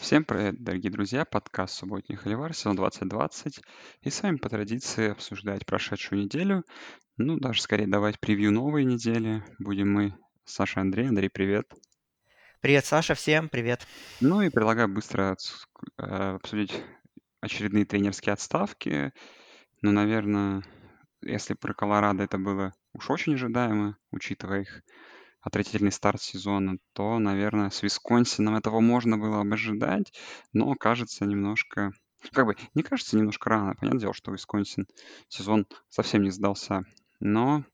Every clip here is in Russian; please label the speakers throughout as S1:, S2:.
S1: Всем привет, дорогие друзья! Подкаст «Субботний Холивар», сезон 2020. И с вами по традиции обсуждать прошедшую неделю. Ну, даже скорее давать превью новой недели. Будем мы, Саша Андрей. Андрей, привет.
S2: Привет, Саша, всем привет.
S1: Ну и предлагаю быстро э, обсудить очередные тренерские отставки. Ну, наверное, если про Колорадо это было уж очень ожидаемо, учитывая их отвратительный старт сезона, то, наверное, с Висконсином этого можно было бы ожидать, но кажется немножко... Как бы, не кажется немножко рано. Понятное дело, что Висконсин сезон совсем не сдался. Но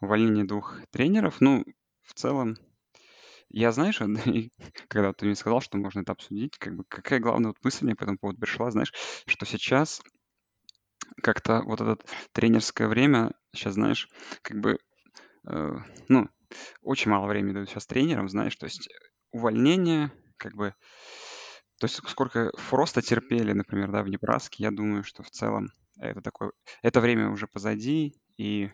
S1: увольнение двух тренеров, ну, в целом, я, знаешь, когда ты мне сказал, что можно это обсудить, как бы какая главная вот мысль мне по этому поводу пришла, знаешь, что сейчас как-то вот это тренерское время, сейчас, знаешь, как бы, э, ну, очень мало времени дают сейчас тренерам, знаешь, то есть увольнение, как бы, то есть сколько Фроста терпели, например, да, в Небраске, я думаю, что в целом это такое, это время уже позади, и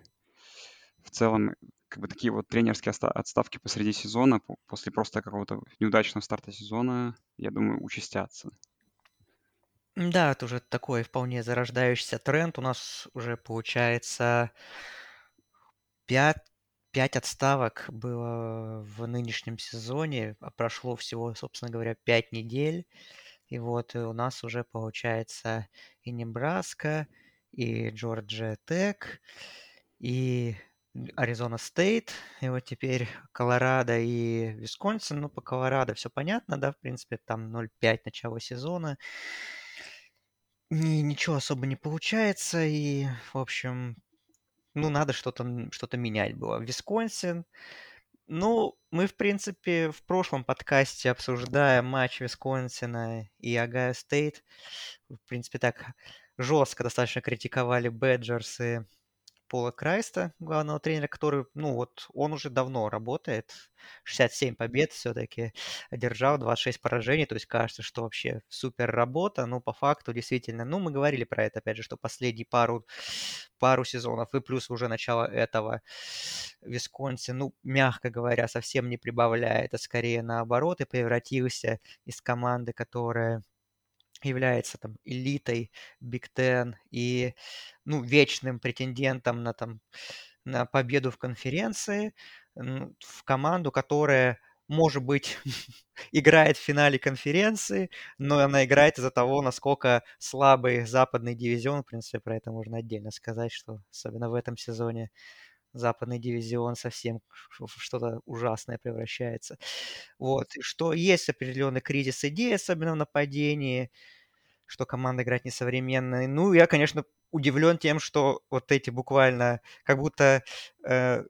S1: в целом как бы такие вот тренерские отставки посреди сезона, после просто какого-то неудачного старта сезона, я думаю, участятся.
S2: Да, это уже такой вполне зарождающийся тренд. У нас уже получается 5, 5 отставок было в нынешнем сезоне, а прошло всего, собственно говоря, 5 недель. И вот и у нас уже получается и Небраска, и Джорджия Тек, и Аризона Стейт, и вот теперь Колорадо и Висконсин. Ну, по Колорадо все понятно, да, в принципе, там 0-5 начало сезона. Ни, ничего особо не получается, и, в общем, ну, надо что-то что менять было. Висконсин, ну, мы, в принципе, в прошлом подкасте, обсуждая матч Висконсина и Ohio State, в принципе, так жестко достаточно критиковали Бэджерсы Пола Крайста, главного тренера, который, ну вот, он уже давно работает, 67 побед все-таки одержал, 26 поражений, то есть кажется, что вообще супер работа, но по факту действительно, ну мы говорили про это, опять же, что последние пару, пару сезонов и плюс уже начало этого Висконсин, ну, мягко говоря, совсем не прибавляет, а скорее наоборот, и превратился из команды, которая является там элитой Биг Ten и ну, вечным претендентом на, там, на победу в конференции, в команду, которая, может быть, играет в финале конференции, но она играет из-за того, насколько слабый западный дивизион, в принципе, про это можно отдельно сказать, что особенно в этом сезоне западный дивизион совсем в что-то ужасное превращается. Вот. И что есть определенный кризис идей, особенно в нападении, что команда играет несовременно. Ну, я, конечно, удивлен тем, что вот эти буквально, как будто э,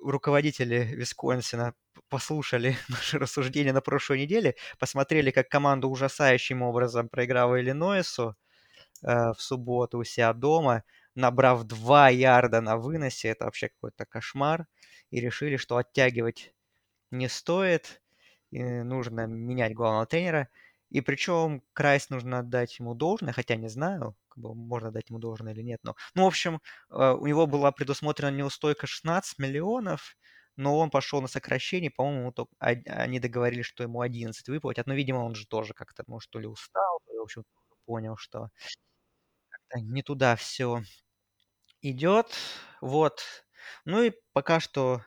S2: руководители Висконсина послушали наши рассуждения на прошлой неделе, посмотрели, как команда ужасающим образом проиграла Иллинойсу э, в субботу у себя дома, набрав 2 ярда на выносе, это вообще какой-то кошмар, и решили, что оттягивать не стоит, и нужно менять главного тренера. И причем Крайс нужно отдать ему должное, хотя не знаю, как бы можно дать ему должное или нет. Но, ну, в общем, э, у него была предусмотрена неустойка 16 миллионов, но он пошел на сокращение, по-моему, они договорились, что ему 11 выплатят. Но, видимо, он же тоже как-то, может, то ли устал, то ли, в общем, понял, что не туда все идет. Вот. Ну и пока что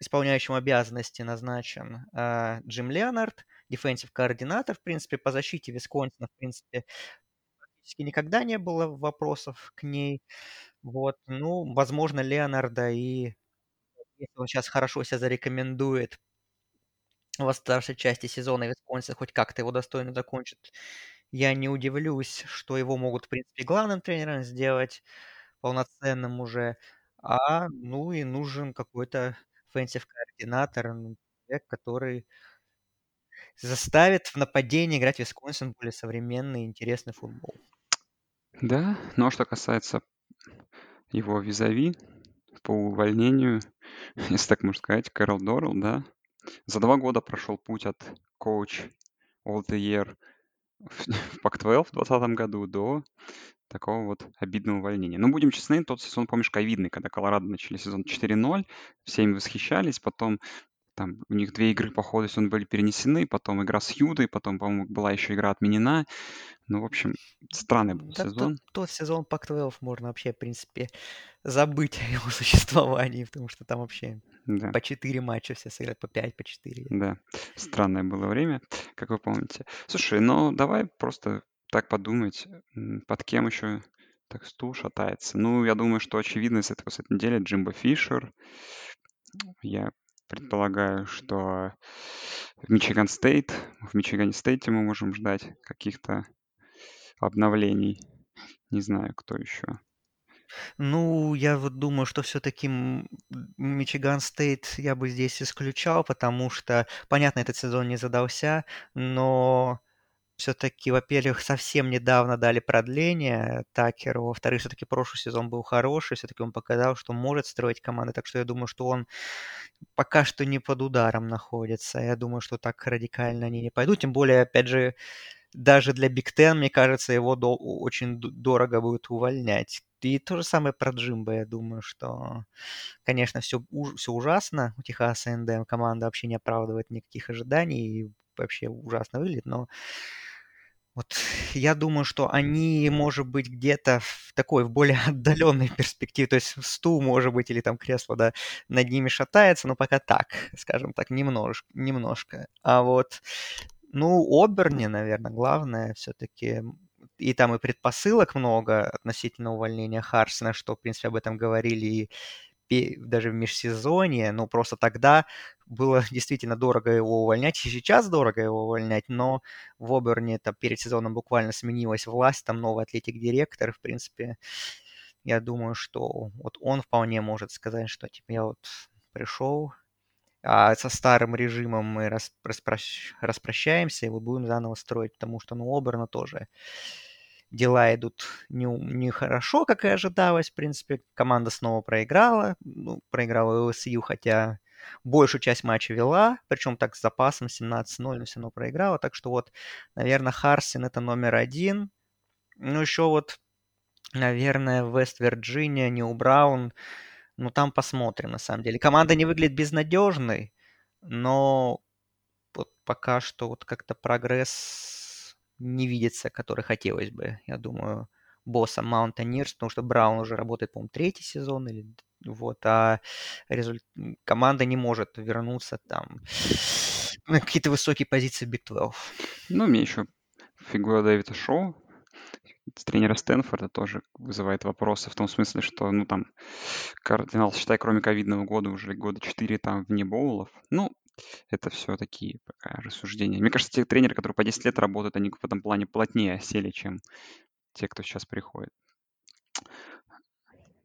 S2: исполняющим обязанности назначен э, Джим Леонард, дефенсив координатор, в принципе, по защите Висконсина, в принципе, практически никогда не было вопросов к ней. Вот, ну, возможно, Леонарда и если он сейчас хорошо себя зарекомендует в старшей части сезона Висконсин хоть как-то его достойно закончит, я не удивлюсь, что его могут, в принципе, главным тренером сделать, полноценным уже. А, ну и нужен какой-то offensive координатор, человек, который заставит в нападении играть Висконсин более современный, интересный футбол.
S1: Да, но что касается его визави по увольнению, если так можно сказать, Кэрол Доррелл, да, за два года прошел путь от коуч All the Year в Pac-12 в 2020 году до такого вот обидного увольнения. Но будем честны, тот сезон, помнишь, ковидный, когда Колорадо начали сезон 4-0, все им восхищались, потом там у них две игры по ходу сезона были перенесены, потом игра с Юдой, потом, по-моему, была еще игра отменена. Ну, в общем, странный был
S2: Да, тот,
S1: сезон.
S2: тот сезон Пак-12 можно вообще, в принципе, забыть о его существовании, потому что там вообще
S1: Да,
S2: по 4 матча все сыграть, по 5, по 4.
S1: да. Странное было время, как вы помните. Слушай, ну давай просто так подумать, под кем еще так стул шатается. Ну, я думаю, что очевидно с этого этой недели Джимбо Фишер. Я предполагаю, что в Michigan State, в Мичигане Стейте мы можем ждать каких-то обновлений. Не знаю, кто еще.
S2: Ну, я вот думаю, что все-таки Michigan State я бы здесь исключал, потому что, понятно, этот сезон не задался, но все-таки, во-первых, совсем недавно дали продление Такеру, во-вторых, все-таки прошлый сезон был хороший, все-таки он показал, что может строить команды, так что я думаю, что он пока что не под ударом находится. Я думаю, что так радикально они не пойдут, тем более, опять же, даже для Биг Тен, мне кажется, его до- очень дорого будет увольнять. И то же самое про Джимба, я думаю, что, конечно, все, все ужасно у Техаса НДМ, команда вообще не оправдывает никаких ожиданий, и вообще ужасно выглядит, но вот я думаю, что они, может быть, где-то в такой, в более отдаленной перспективе, то есть стул, может быть, или там кресло, да, над ними шатается, но пока так, скажем так, немножко, немножко. А вот, ну, Оберни, наверное, главное все-таки и там и предпосылок много относительно увольнения Харсона, что, в принципе, об этом говорили и даже в межсезонье, ну, просто тогда было действительно дорого его увольнять, и сейчас дорого его увольнять, но в Оберне это перед сезоном буквально сменилась власть, там новый атлетик-директор, в принципе, я думаю, что вот он вполне может сказать, что типа я вот пришел, а со старым режимом мы распрощ... распрощаемся и вот будем заново строить, потому что, ну, Оберна тоже дела идут не, не хорошо, как и ожидалось, в принципе. Команда снова проиграла, ну, проиграла ЛСЮ, хотя большую часть матча вела, причем так с запасом 17-0, но все равно проиграла. Так что вот, наверное, Харсин это номер один. Ну, еще вот, наверное, Вест-Вирджиния, Нью Браун. Ну, там посмотрим, на самом деле. Команда не выглядит безнадежной, но вот пока что вот как-то прогресс не видится, который хотелось бы, я думаю, босса Mountaineers, потому что Браун уже работает, по-моему, третий сезон, или вот, а результ... команда не может вернуться там на какие-то высокие позиции Big 12.
S1: Ну, мне еще фигура Дэвида Шоу, тренера Стэнфорда, тоже вызывает вопросы в том смысле, что, ну, там, кардинал, считай, кроме ковидного года, уже года 4 там вне боулов. Ну, это все такие пока рассуждения. Мне кажется, те тренеры, которые по 10 лет работают, они в этом плане плотнее сели, чем те, кто сейчас приходит.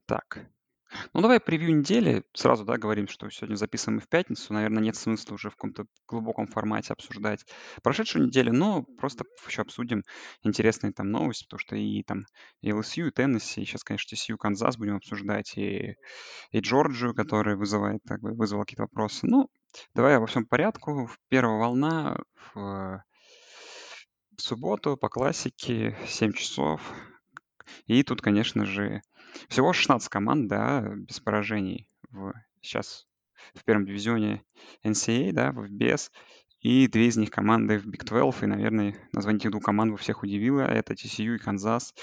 S1: Так. Ну, давай превью недели. Сразу, да, говорим, что сегодня записываем мы в пятницу. Наверное, нет смысла уже в каком-то глубоком формате обсуждать прошедшую неделю, но просто еще обсудим интересные там новости, потому что и там и LSU, и Теннесси, и сейчас, конечно, TCU, Канзас будем обсуждать, и, и Джорджию, который вызывает, как бы, вызвал какие-то вопросы. Ну, давай во всем порядку. Первая волна в, в субботу по классике 7 часов. И тут, конечно же, всего 16 команд, да, без поражений в, сейчас в первом дивизионе NCAA, да, в FBS. И две из них команды в Big 12, и, наверное, название этих двух команд всех удивило. Это TCU и Канзас,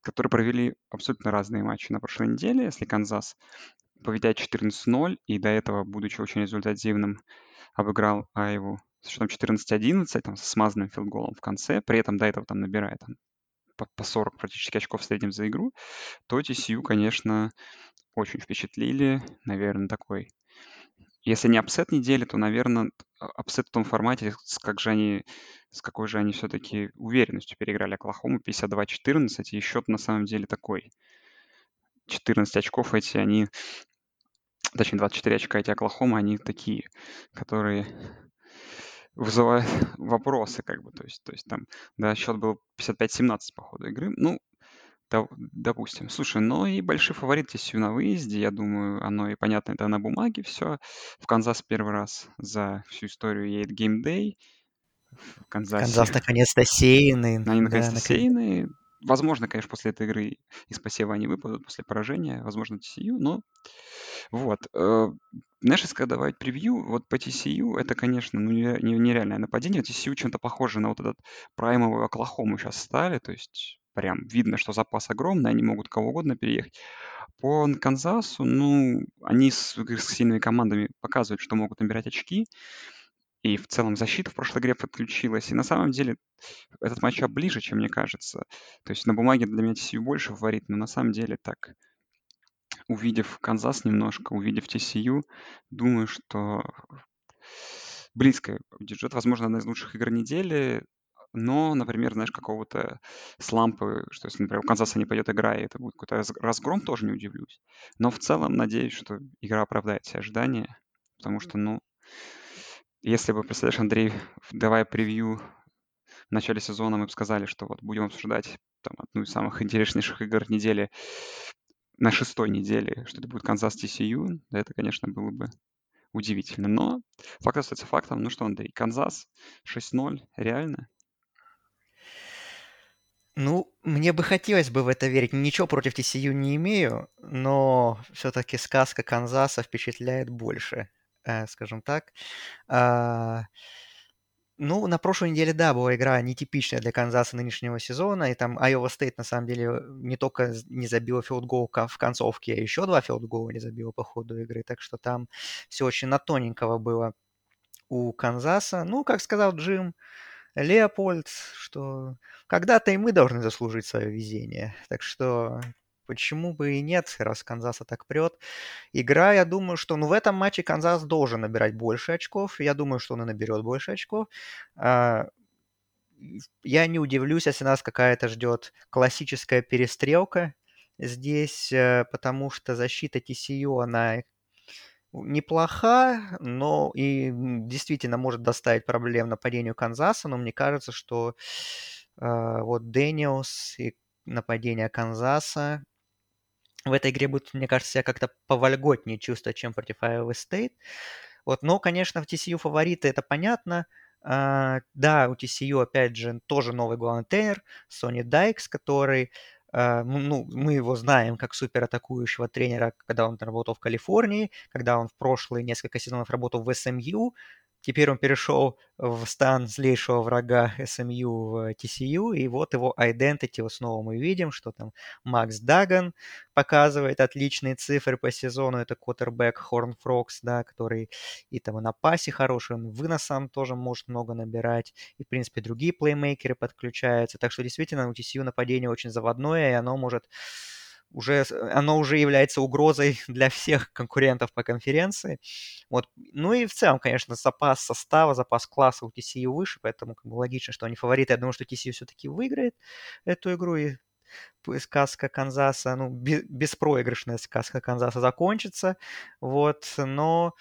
S1: которые провели абсолютно разные матчи на прошлой неделе. Если Канзас победяет 14-0, и до этого, будучи очень результативным, обыграл Айву с счетом 14-11, там, с смазанным филдголом в конце, при этом до этого там набирает там, по, по 40 практически очков в среднем за игру, то TCU, конечно, очень впечатлили. Наверное, такой... Если не upset недели, то, наверное, upset в том формате, с, как же они, с какой же они все-таки уверенностью переиграли Оклахому 52-14, и счет на самом деле такой. 14 очков эти, они точнее 24 очка эти Оклахома, они такие, которые вызывают вопросы, как бы, то есть, то есть там, да, счет был 55-17 по ходу игры, ну, да, допустим. Слушай, ну и большой фаворит TCU на выезде, я думаю, оно и понятно, это на бумаге все. В Канзас первый раз за всю историю едет GameDay.
S2: В Канзасе. Канзас наконец-то сеянный.
S1: Они наконец-то да, сеянные. Возможно, конечно, после этой игры из посева они выпадут после поражения, возможно, TCU, но вот. Э, знаешь, если давать превью, вот по TCU это, конечно, ну, нереальное нападение. TCU чем-то похоже на вот этот праймовый Оклахому сейчас стали, то есть прям видно, что запас огромный, они могут кого угодно переехать. По Канзасу, ну, они с, с сильными командами показывают, что могут набирать очки. И в целом защита в прошлой игре подключилась. И на самом деле этот матчап ближе, чем мне кажется. То есть на бумаге для меня TCU больше фаворит, но на самом деле так, увидев Канзас немножко, увидев TCU, думаю, что близко бюджет, возможно, одна из лучших игр недели, но, например, знаешь, какого-то слампа, что если, например, у Канзаса не пойдет игра, и это будет какой-то разгром, тоже не удивлюсь. Но в целом надеюсь, что игра оправдает все ожидания, потому что, ну, если бы, представляешь, Андрей, давая превью в начале сезона, мы бы сказали, что вот будем обсуждать там, одну из самых интереснейших игр недели на шестой неделе, что это будет Канзас TCU, это, конечно, было бы удивительно. Но факт остается фактом. Ну что, Андрей, Канзас 6-0, реально?
S2: Ну, мне бы хотелось бы в это верить. Ничего против TCU не имею, но все-таки сказка Канзаса впечатляет больше, скажем так. А, ну, на прошлой неделе, да, была игра нетипичная для Канзаса нынешнего сезона, и там Iowa State, на самом деле, не только не забила филдгол в концовке, а еще два филдгола не забила по ходу игры, так что там все очень на тоненького было у Канзаса. Ну, как сказал Джим Леопольд, что когда-то и мы должны заслужить свое везение. Так что Почему бы и нет, раз Канзаса так прет. Игра, я думаю, что ну, в этом матче Канзас должен набирать больше очков. Я думаю, что он и наберет больше очков. А, я не удивлюсь, если нас какая-то ждет классическая перестрелка здесь, э, потому что защита TCU, она неплоха, но и действительно может доставить проблем нападению Канзаса, но мне кажется, что э, вот Дэниелс и нападение Канзаса в этой игре будет, мне кажется, себя как-то повольготнее чувствовать, чем против Iowa State. Вот, но, конечно, в TCU фавориты, это понятно. Uh, да, у TCU, опять же, тоже новый главный тренер, Сони Дайкс, который, uh, ну, мы его знаем как супер атакующего тренера, когда он работал в Калифорнии, когда он в прошлые несколько сезонов работал в SMU, Теперь он перешел в стан злейшего врага SMU в TCU, и вот его identity вот снова мы видим, что там Макс Даган показывает отличные цифры по сезону, это квотербек Хорн Фрокс, да, который и там и на пасе хороший, он выносом тоже может много набирать, и, в принципе, другие плеймейкеры подключаются, так что действительно у TCU нападение очень заводное, и оно может уже, оно уже является угрозой для всех конкурентов по конференции. Вот. Ну и в целом, конечно, запас состава, запас класса у TCU выше, поэтому как бы, логично, что они фавориты. Я думаю, что TCU все-таки выиграет эту игру, и сказка Канзаса, ну, беспроигрышная сказка Канзаса закончится, вот, но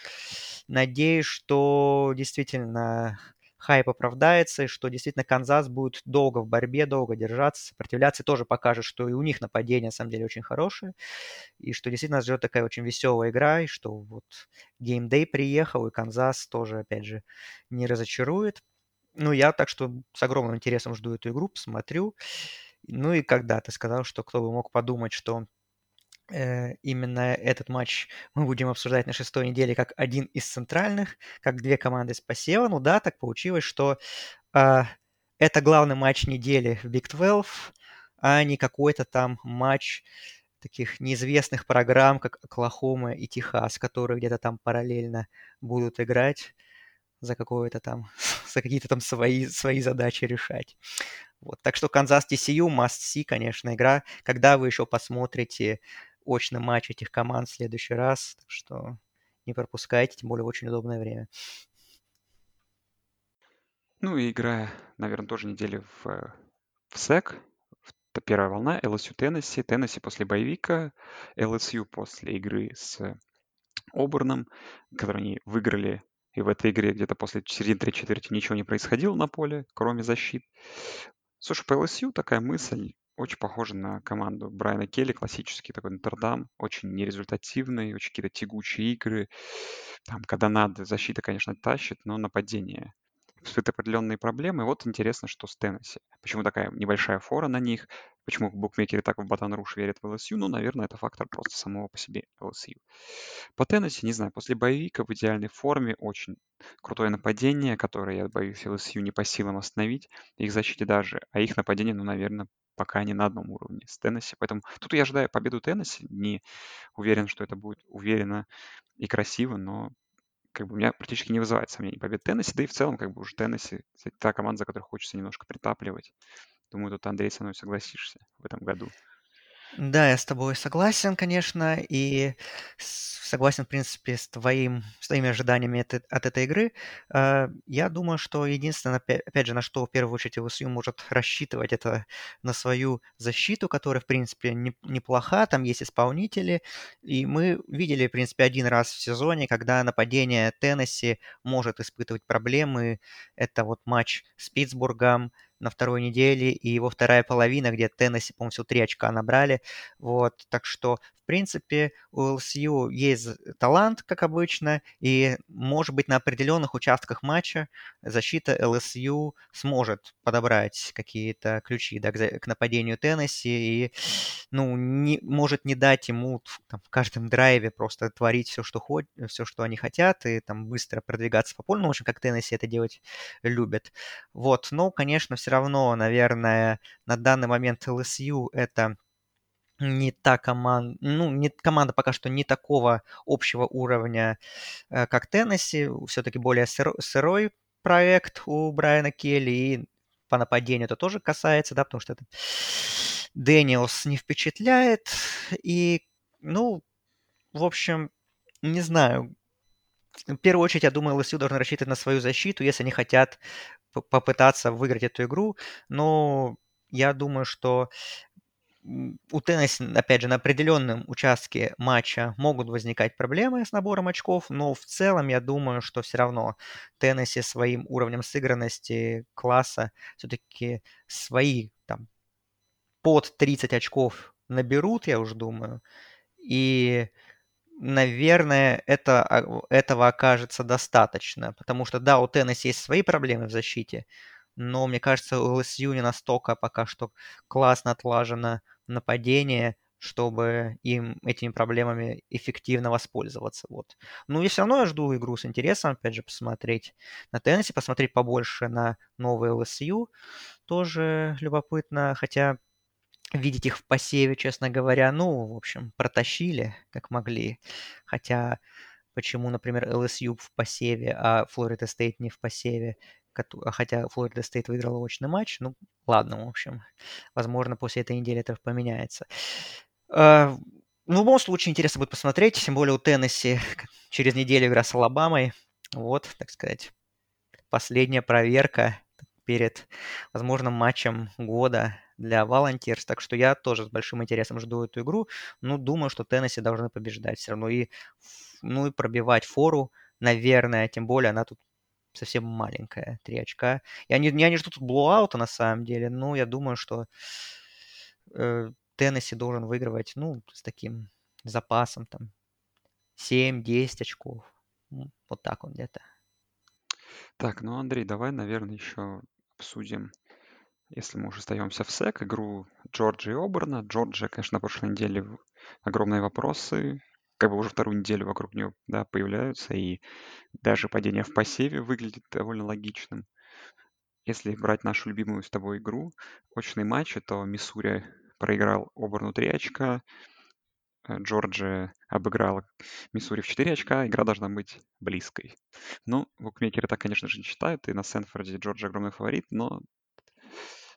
S2: надеюсь, что действительно хайп оправдается, и что действительно Канзас будет долго в борьбе, долго держаться, сопротивляться, и тоже покажет, что и у них нападение, на самом деле, очень хорошее, и что действительно нас ждет такая очень веселая игра, и что вот GameDay приехал, и Канзас тоже, опять же, не разочарует. Ну, я так что с огромным интересом жду эту игру, посмотрю. Ну и когда ты сказал, что кто бы мог подумать, что именно этот матч мы будем обсуждать на шестой неделе как один из центральных, как две команды с посева. Ну да, так получилось, что э, это главный матч недели в Big 12, а не какой-то там матч таких неизвестных программ, как Оклахома и Техас, которые где-то там параллельно будут играть за какое-то там, за какие-то там свои, свои задачи решать. Вот. Так что Канзас TCU must see, конечно, игра. Когда вы еще посмотрите очный матч этих команд в следующий раз. Так что не пропускайте, тем более очень удобное время.
S1: Ну и игра, наверное, тоже недели в, в SEC. Первая волна LSU Теннесси. Теннесси после боевика. LSU после игры с Оберном, которую они выиграли. И в этой игре где-то после середины третьей четверти ничего не происходило на поле, кроме защит. Слушай, по LSU такая мысль. Очень похоже на команду Брайана Келли, классический такой Нотр-Дам, очень нерезультативный, очень какие-то тягучие игры. Там, когда надо, защита, конечно, тащит, но нападение всплыты определенные проблемы. Вот интересно, что с Теннесси. Почему такая небольшая фора на них? Почему букмекеры так в Батон Руш верят в ЛСЮ? Ну, наверное, это фактор просто самого по себе ЛСЮ. По Теннесси, не знаю, после боевика в идеальной форме, очень крутое нападение, которое, я боюсь, ЛСЮ не по силам остановить. Их защите даже, а их нападение, ну, наверное, пока не на одном уровне с Теннесси. Поэтому тут я ожидаю победу Теннесси. Не уверен, что это будет уверенно и красиво, но как бы у меня практически не вызывает сомнений побед Теннесси. Да и в целом, как бы уже Теннесси, та команда, за которой хочется немножко притапливать. Думаю, тут, Андрей, со мной согласишься в этом году.
S2: Да, я с тобой согласен, конечно, и согласен, в принципе, с твоим, с твоими ожиданиями от, от этой игры. А, я думаю, что единственное, опять же, на что в первую очередь ЛСЮ может рассчитывать, это на свою защиту, которая, в принципе, не, неплоха, там есть исполнители, и мы видели, в принципе, один раз в сезоне, когда нападение Теннесси может испытывать проблемы. Это вот матч с Питтсбургом, на второй неделе, и его вторая половина, где Теннесси, по-моему, всего три очка набрали. Вот, так что, в принципе, у ЛСЮ есть талант, как обычно, и, может быть, на определенных участках матча защита ЛСЮ сможет подобрать какие-то ключи да, к, к нападению Теннесси и, ну, не, может не дать ему там, в каждом драйве просто творить все, что, ход, все, что они хотят, и там быстро продвигаться по полу, ну, в общем, как Теннесси это делать любят. Вот, но, конечно, все равно, наверное, на данный момент ЛСЮ это не та команда, ну, не, команда пока что не такого общего уровня, э, как Теннесси, все-таки более сыр, сырой проект у Брайана Келли, и по нападению это тоже касается, да, потому что это Дэниелс не впечатляет, и, ну, в общем, не знаю, в первую очередь, я думаю, ЛСЮ должен рассчитывать на свою защиту, если они хотят попытаться выиграть эту игру. Но я думаю, что у Теннесси, опять же, на определенном участке матча могут возникать проблемы с набором очков, но в целом я думаю, что все равно Теннесси своим уровнем сыгранности класса все-таки свои там под 30 очков наберут, я уже думаю. И наверное, это, а, этого окажется достаточно. Потому что, да, у Теннесси есть свои проблемы в защите, но, мне кажется, у ЛСЮ не настолько пока что классно отлажено нападение, чтобы им этими проблемами эффективно воспользоваться. Вот. Ну и все равно я жду игру с интересом, опять же, посмотреть на Теннесси, посмотреть побольше на новый ЛСЮ. Тоже любопытно, хотя видеть их в посеве, честно говоря, ну, в общем, протащили, как могли. Хотя, почему, например, LSU в посеве, а Florida State не в посеве, хотя Florida State выиграла очный матч, ну, ладно, в общем, возможно, после этой недели это поменяется. А, в любом случае, интересно будет посмотреть, тем более у Теннесси через неделю игра с Алабамой. Вот, так сказать, последняя проверка перед возможным матчем года для Volunteers, так что я тоже с большим интересом жду эту игру. Ну, думаю, что Теннесси должны побеждать все равно и, ну, и пробивать фору, наверное, тем более она тут совсем маленькая, 3 очка. Я не, я не жду тут блоуаута на самом деле, но я думаю, что э, Теннесси должен выигрывать, ну, с таким запасом, там, 7-10 очков. Вот так он где-то.
S1: Так, ну, Андрей, давай, наверное, еще обсудим если мы уже остаемся в СЭК, игру Джорджи и Оберна. Джорджия, конечно, на прошлой неделе огромные вопросы, как бы уже вторую неделю вокруг нее да, появляются, и даже падение в посеве выглядит довольно логичным. Если брать нашу любимую с тобой игру, очный матч, то Миссури проиграл Оберну 3 очка, э, Джорджия обыграла Миссури в 4 очка, игра должна быть близкой. Ну, букмекеры так, конечно же, не считают, и на Сенфорде Джорджия огромный фаворит, но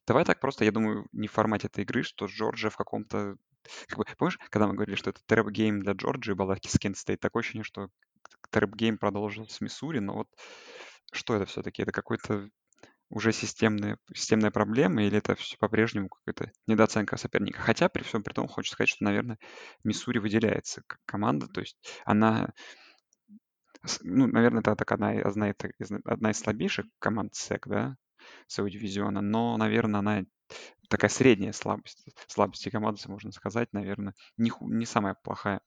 S1: Давай так просто, я думаю, не в формате этой игры, что Джорджия в каком-то... Как бы, помнишь, когда мы говорили, что это trap game для Джорджии была Кент Стейт, такое ощущение, что trap game продолжился с Миссури, но вот что это все-таки? Это какой-то уже системная, системная проблема, или это все по-прежнему какая-то недооценка соперника? Хотя, при всем при том, хочется сказать, что, наверное, Миссури выделяется как команда, то есть она ну, наверное, это так одна, одна, одна из слабейших команд СЭК, да, своего дивизиона, но, наверное, она такая средняя слабость, слабости команды, можно сказать, наверное, не, не самая плохая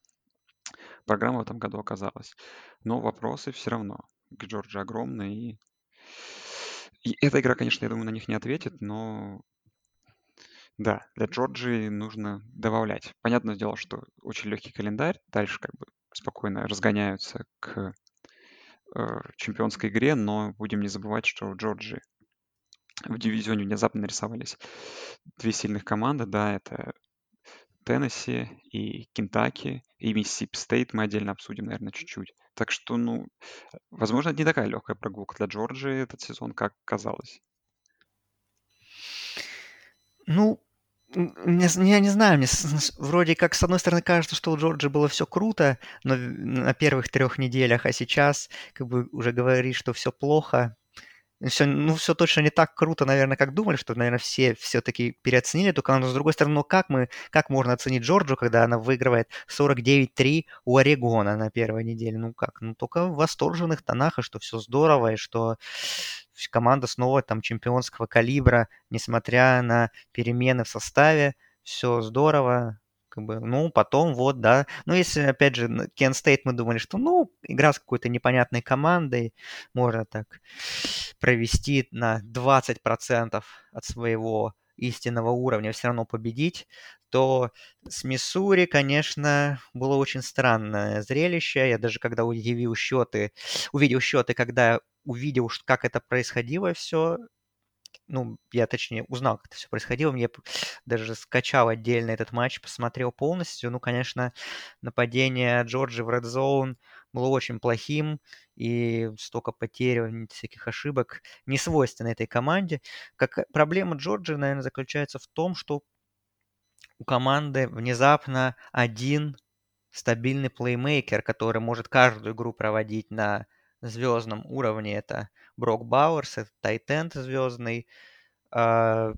S1: программа в этом году оказалась. Но вопросы все равно к Джорджи огромные, и И эта игра, конечно, я думаю, на них не ответит, но да, для Джорджии нужно добавлять. Понятное дело, что очень легкий календарь, дальше как бы спокойно разгоняются к э, чемпионской игре, но будем не забывать, что у Джорджии в дивизионе внезапно нарисовались две сильных команды, да, это Теннесси и Кентаки, и Миссисипи Стейт мы отдельно обсудим, наверное, чуть-чуть. Так что, ну, возможно, это не такая легкая прогулка для Джорджии этот сезон, как казалось.
S2: Ну, я не знаю, мне вроде как, с одной стороны, кажется, что у Джорджи было все круто, но на первых трех неделях, а сейчас как бы уже говорит, что все плохо все, ну, все точно не так круто, наверное, как думали, что, наверное, все все-таки переоценили эту команду. С другой стороны, ну как мы, как можно оценить Джорджу, когда она выигрывает 49-3 у Орегона на первой неделе? Ну как? Ну только в восторженных тонах, и что все здорово, и что команда снова там чемпионского калибра, несмотря на перемены в составе, все здорово, как бы, ну, потом вот, да. Ну, если, опять же, Кен Стейт мы думали, что, ну, игра с какой-то непонятной командой, можно так провести на 20% от своего истинного уровня, все равно победить, то с Миссури, конечно, было очень странное зрелище. Я даже когда удивил счеты, увидел счеты, когда увидел, как это происходило все, ну, я точнее узнал, как это все происходило, мне даже скачал отдельно этот матч, посмотрел полностью. Ну, конечно, нападение Джорджи в Red Zone было очень плохим, и столько потерь, всяких ошибок не свойственно этой команде. Как проблема Джорджи, наверное, заключается в том, что у команды внезапно один стабильный плеймейкер, который может каждую игру проводить на звездном уровне. Это Брок Бауэрс, это Тайтенд звездный. А,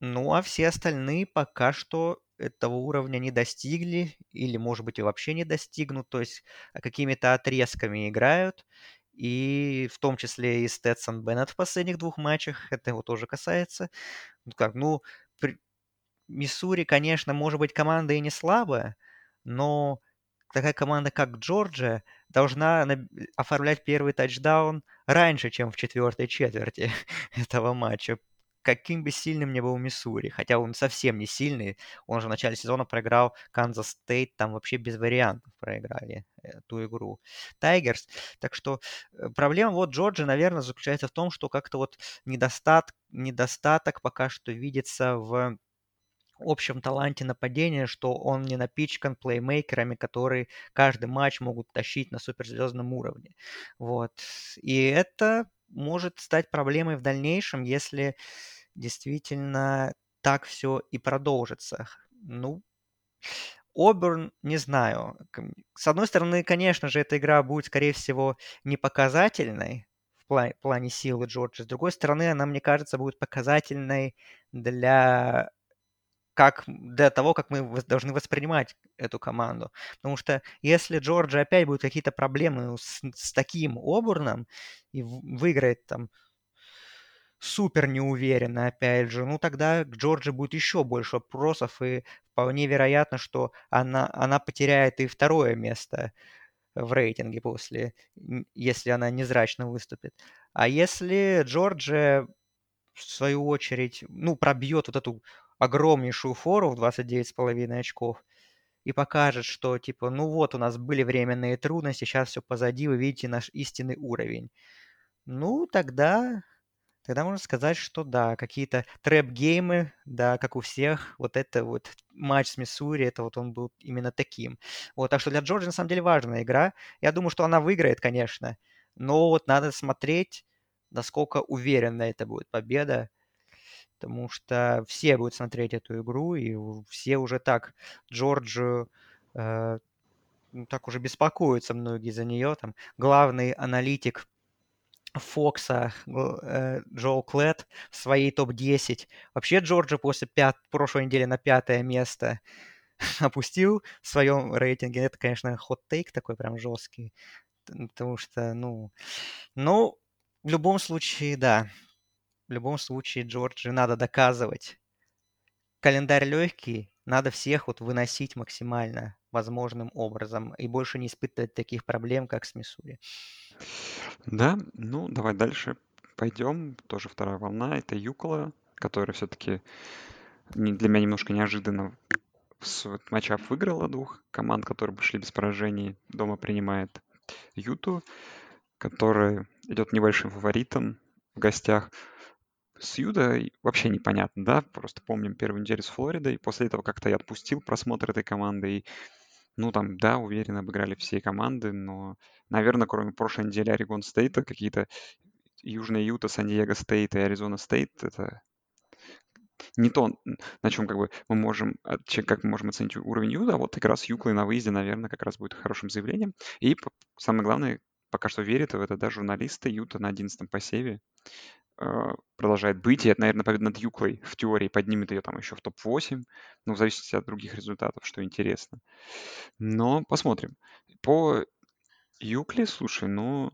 S2: ну, а все остальные пока что этого уровня не достигли или, может быть, и вообще не достигнут, то есть а, какими-то отрезками играют, и в том числе и Сtetson Беннет в последних двух матчах, это его тоже касается. Ну, как, ну, при... Миссури, конечно, может быть, команда и не слабая, но такая команда, как Джорджия, должна оформлять первый тачдаун раньше, чем в четвертой четверти этого матча. Каким бы сильным ни был Миссури, хотя он совсем не сильный, он же в начале сезона проиграл Канзас Стейт, там вообще без вариантов проиграли эту игру. Tigers. Так что э, проблема вот Джорджии, наверное, заключается в том, что как-то вот недостат, недостаток пока что видится в общем таланте нападения, что он не напичкан плеймейкерами, которые каждый матч могут тащить на суперзвездном уровне. Вот. И это может стать проблемой в дальнейшем, если действительно так все и продолжится. Ну, Оберн, не знаю. С одной стороны, конечно же, эта игра будет, скорее всего, не показательной в плане, плане силы Джорджа. С другой стороны, она, мне кажется, будет показательной для как для того, как мы должны воспринимать эту команду. Потому что если Джорджи опять будут какие-то проблемы с, с таким Обурном и выиграет там супер неуверенно, опять же, ну тогда к Джорджи будет еще больше вопросов, и вполне вероятно, что она, она потеряет и второе место в рейтинге после, если она незрачно выступит. А если Джорджи в свою очередь, ну, пробьет вот эту огромнейшую фору в 29,5 очков и покажет, что типа, ну вот у нас были временные трудности, сейчас все позади, вы видите наш истинный уровень. Ну, тогда, тогда можно сказать, что да, какие-то трэп-геймы, да, как у всех, вот это вот матч с Миссури, это вот он был именно таким. Вот, так что для Джорджа на самом деле важная игра. Я думаю, что она выиграет, конечно, но вот надо смотреть, насколько уверенно это будет победа потому что все будут смотреть эту игру, и все уже так Джорджию э, ну, так уже беспокоятся многие за нее. Там главный аналитик Фокса э, Джоэл Клэт в своей топ-10. Вообще Джорджа после пят... прошлой недели на пятое место опустил в своем рейтинге. Это, конечно, хот-тейк такой прям жесткий. Потому что, ну... Ну, в любом случае, да, в любом случае Джорджи надо доказывать. Календарь легкий, надо всех вот выносить максимально возможным образом и больше не испытывать таких проблем, как с Миссури.
S1: Да, ну давай дальше пойдем, тоже вторая волна, это Юкола, которая все-таки для меня немножко неожиданно в матчап выиграла двух команд, которые пошли без поражений. Дома принимает Юту, который идет небольшим фаворитом в гостях. С Юда вообще непонятно, да? Просто помним первую неделю с Флоридой. После этого как-то я отпустил просмотр этой команды. И, ну, там, да, уверенно обыграли все команды, но, наверное, кроме прошлой недели Орегон Стейта, какие-то Южная Юта, Сан-Диего Стейт и Аризона Стейт, это не то, на чем как бы мы можем, как мы можем оценить уровень Юты, а вот игра с Юклой на выезде, наверное, как раз будет хорошим заявлением. И самое главное, пока что верит в это, да, журналисты Юта на 11-м посеве продолжает быть. И это, наверное, победа над Юклой в теории поднимет ее там еще в топ-8, ну, в зависимости от других результатов, что интересно. Но посмотрим. По Юкле, слушай, ну,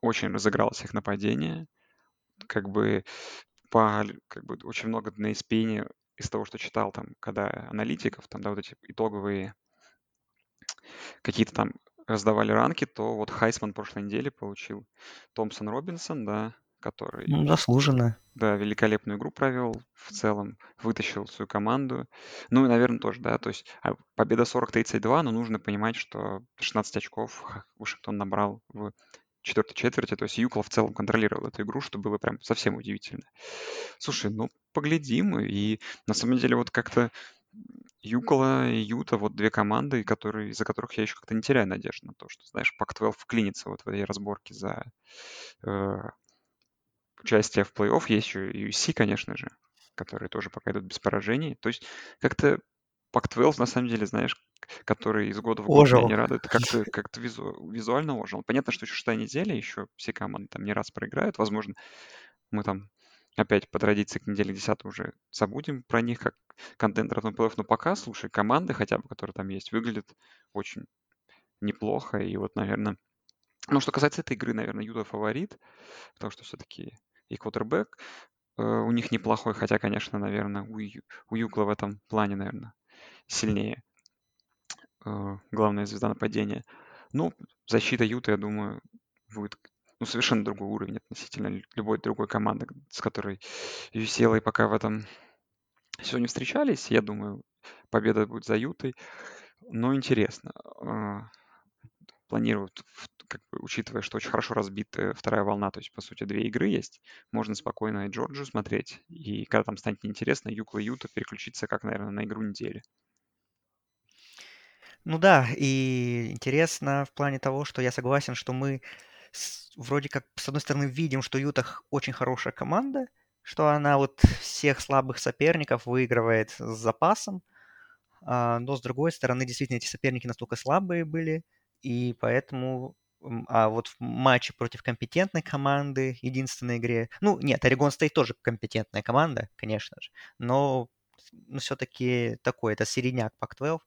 S1: очень разыгралось их нападение. Как бы по, как бы очень много на ESPN из того, что читал там, когда аналитиков, там, да, вот эти итоговые какие-то там раздавали ранки, то вот Хайсман прошлой неделе получил Томпсон Робинсон, да, который...
S2: Ну, заслуженно.
S1: Да, великолепную игру провел в целом, вытащил свою команду. Ну и, наверное, тоже, да, то есть а, победа 40-32, но нужно понимать, что 16 очков Вашингтон набрал в четвертой четверти, то есть Юкла в целом контролировал эту игру, что было прям совсем удивительно. Слушай, ну, поглядим, и на самом деле вот как-то Юкола и Юта, вот две команды, которые, из-за которых я еще как-то не теряю надежды на то, что, знаешь, Пак-12 вклинится вот в этой разборке за э, участие в плей-офф. Есть еще и UC, конечно же, которые тоже пока идут без поражений. То есть как-то Пак-12, на самом деле, знаешь, который из года в год меня не радует, как-то как визу, визуально ожил. Понятно, что еще шестая неделя, еще все команды там не раз проиграют. Возможно, мы там опять по традиции к неделе 10 уже забудем про них как контентеров на плей-офф. Но пока, слушай, команды хотя бы, которые там есть, выглядят очень неплохо. И вот, наверное... Ну, что касается этой игры, наверное, Юда фаворит, потому что все-таки и квотербек э, у них неплохой, хотя, конечно, наверное, у, у Юкла в этом плане, наверное, сильнее э, главная звезда нападения. Ну, защита Юта, я думаю, будет ну, совершенно другой уровень относительно любой другой команды, с которой UCLA пока в этом сегодня встречались. Я думаю, победа будет за Ютой. Но интересно. Планируют, как бы, учитывая, что очень хорошо разбита вторая волна, то есть, по сути, две игры есть, можно спокойно и Джорджию смотреть. И когда там станет неинтересно, Юкла Юта переключиться, как, наверное, на игру недели.
S2: Ну да, и интересно в плане того, что я согласен, что мы вроде как, с одной стороны, видим, что Ютах очень хорошая команда, что она вот всех слабых соперников выигрывает с запасом, а, но с другой стороны, действительно, эти соперники настолько слабые были, и поэтому а вот в матче против компетентной команды, единственной игре... Ну, нет, Орегон Стейт тоже компетентная команда, конечно же, но, но все-таки такой, это середняк Пак-12.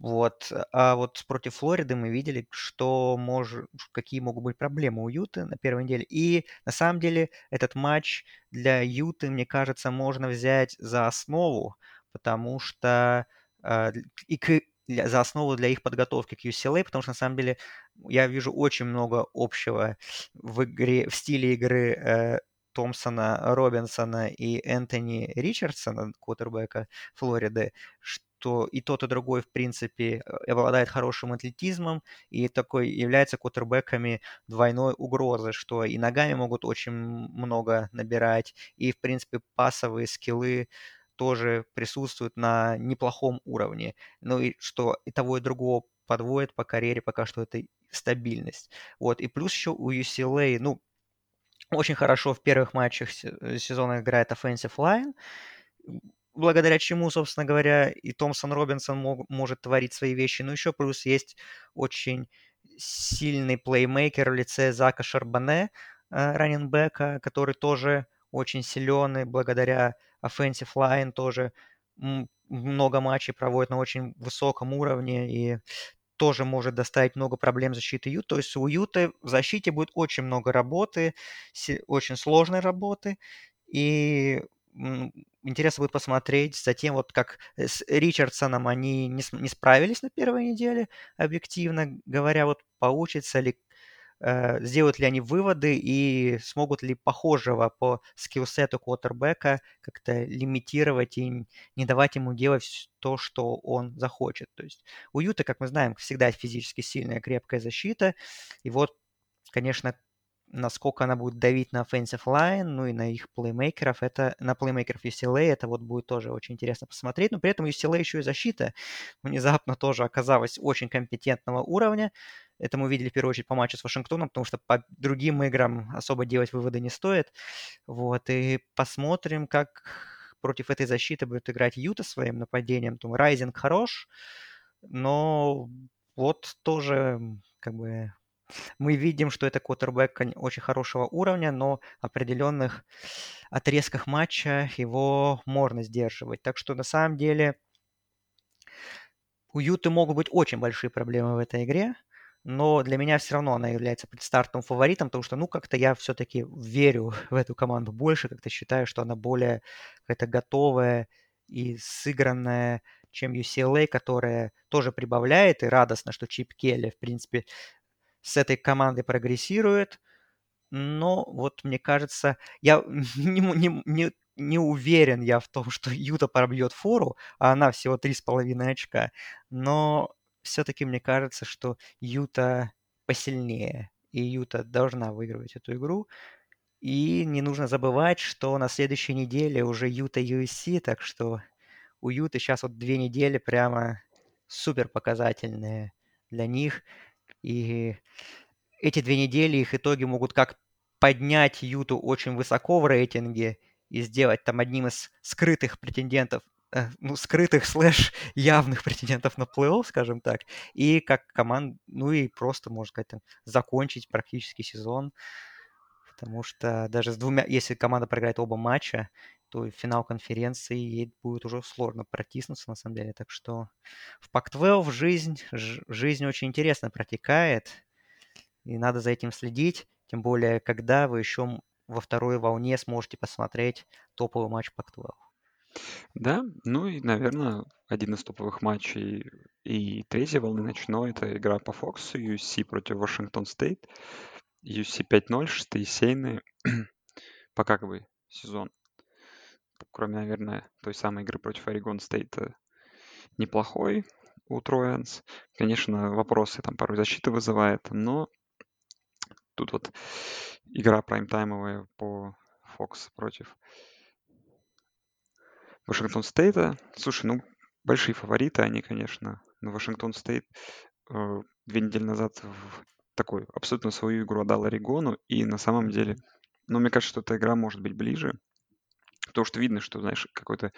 S2: Вот. А вот против Флориды мы видели, что мож... какие могут быть проблемы у Юты на первой неделе. И на самом деле этот матч для Юты, мне кажется, можно взять за основу, потому что э, и к... за основу для их подготовки к UCLA, потому что на самом деле я вижу очень много общего в игре, в стиле игры э, Томпсона, Робинсона и Энтони Ричардсона, квотербека Флориды, что и тот, и другой, в принципе, э, обладает хорошим атлетизмом и такой является кутербэками двойной угрозы, что и ногами могут очень много набирать, и, в принципе, пасовые скиллы тоже присутствуют на неплохом уровне. Ну и что и того, и другого подводит по карьере пока что это стабильность. Вот, и плюс еще у UCLA, ну, очень хорошо в первых матчах э, сезона играет offensive line, благодаря чему, собственно говоря, и Томпсон Робинсон мог, может творить свои вещи. Но еще плюс есть очень сильный плеймейкер в лице Зака Шарбане, э, раненбека, который тоже очень силен, и благодаря offensive line тоже много матчей проводит на очень высоком уровне, и тоже может доставить много проблем защиты Ют. То есть у Юта в защите будет очень много работы, очень сложной работы. И интересно будет посмотреть затем, вот как с Ричардсоном они не, не справились на первой неделе, объективно говоря, вот получится ли сделают ли они выводы и смогут ли похожего по скиллсету квотербека как-то лимитировать и не давать ему делать то, что он захочет. То есть у Юта, как мы знаем, всегда физически сильная, крепкая защита. И вот, конечно, насколько она будет давить на offensive line, ну и на их плеймейкеров, это на плеймейкеров UCLA, это вот будет тоже очень интересно посмотреть. Но при этом UCLA еще и защита внезапно тоже оказалась очень компетентного уровня. Это мы увидели в первую очередь по матчу с Вашингтоном, потому что по другим играм особо делать выводы не стоит. Вот, и посмотрим, как против этой защиты будет играть Юта своим нападением. Там Райзинг хорош, но вот тоже как бы мы видим, что это квотербек очень хорошего уровня, но в определенных отрезках матча его можно сдерживать. Так что на самом деле у Юты могут быть очень большие проблемы в этой игре, но для меня все равно она является предстартовым фаворитом, потому что, ну, как-то я все-таки верю в эту команду больше, как-то считаю, что она более какая-то готовая и сыгранная, чем UCLA, которая тоже прибавляет, и радостно, что Чип Келли, в принципе, с этой командой прогрессирует. Но вот мне кажется, я не, не, не, не уверен я в том, что Юта пробьет фору, а она всего 3,5 очка. Но все-таки мне кажется, что Юта посильнее. И Юта должна выигрывать эту игру. И не нужно забывать, что на следующей неделе уже Юта USC, так что у Юты сейчас вот две недели прямо супер показательные для них. И эти две недели их итоги могут как поднять Юту очень высоко в рейтинге и сделать там одним из скрытых претендентов, э, ну, скрытых слэш явных претендентов на плей-офф, скажем так, и как команд, ну и просто, можно сказать, там, закончить практически сезон, потому что даже с двумя, если команда проиграет оба матча, то в финал конференции ей будет уже сложно протиснуться, на самом деле. Так что в Пак-12 жизнь, жизнь очень интересно протекает, и надо за этим следить, тем более, когда вы еще во второй волне сможете посмотреть топовый матч Pac-12.
S1: Да, ну и, наверное, один из топовых матчей и третьей волны ночной — это игра по Фоксу, USC против Вашингтон Стейт. USC 5-0, шестые сеяные. Пока как бы сезон кроме, наверное, той самой игры против Орегон Стейта, неплохой у Trojans. Конечно, вопросы там порой защиты вызывает, но тут вот игра прайм-таймовая по Фокс против Вашингтон Стейта. Слушай, ну, большие фавориты они, конечно. Но Вашингтон Стейт э, две недели назад в такой абсолютно свою игру отдал Орегону. И на самом деле, ну, мне кажется, что эта игра может быть ближе. Потому что видно, что, знаешь, какой-то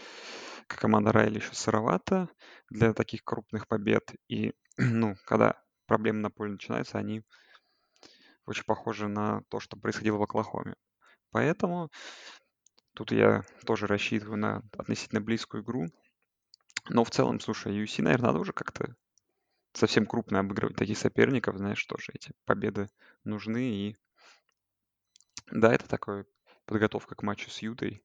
S1: команда Райли еще сыровата для таких крупных побед. И, ну, когда проблемы на поле начинаются, они очень похожи на то, что происходило в Оклахоме. Поэтому тут я тоже рассчитываю на относительно близкую игру. Но в целом, слушай, UC, наверное, надо уже как-то совсем крупно обыгрывать таких соперников, знаешь, тоже эти победы нужны. И да, это такая подготовка к матчу с Ютой.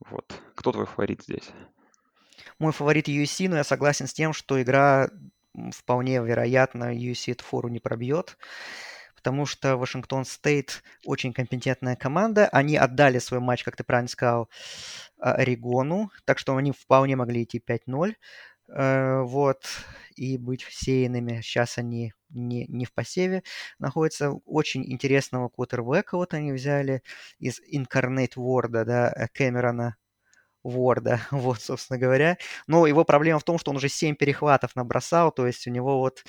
S1: Вот. Кто твой фаворит здесь?
S2: Мой фаворит USC, но я согласен с тем, что игра вполне вероятно USC эту фору не пробьет, потому что Вашингтон Стейт очень компетентная команда. Они отдали свой матч, как ты правильно сказал, а, Орегону, так что они вполне могли идти 5-0. Э, вот, и быть всеянными. Сейчас они не, не в посеве находятся. Очень интересного квотербека вот они взяли из Incarnate Ward, да, Кэмерона Ворда, вот, собственно говоря. Но его проблема в том, что он уже 7 перехватов набросал, то есть у него вот,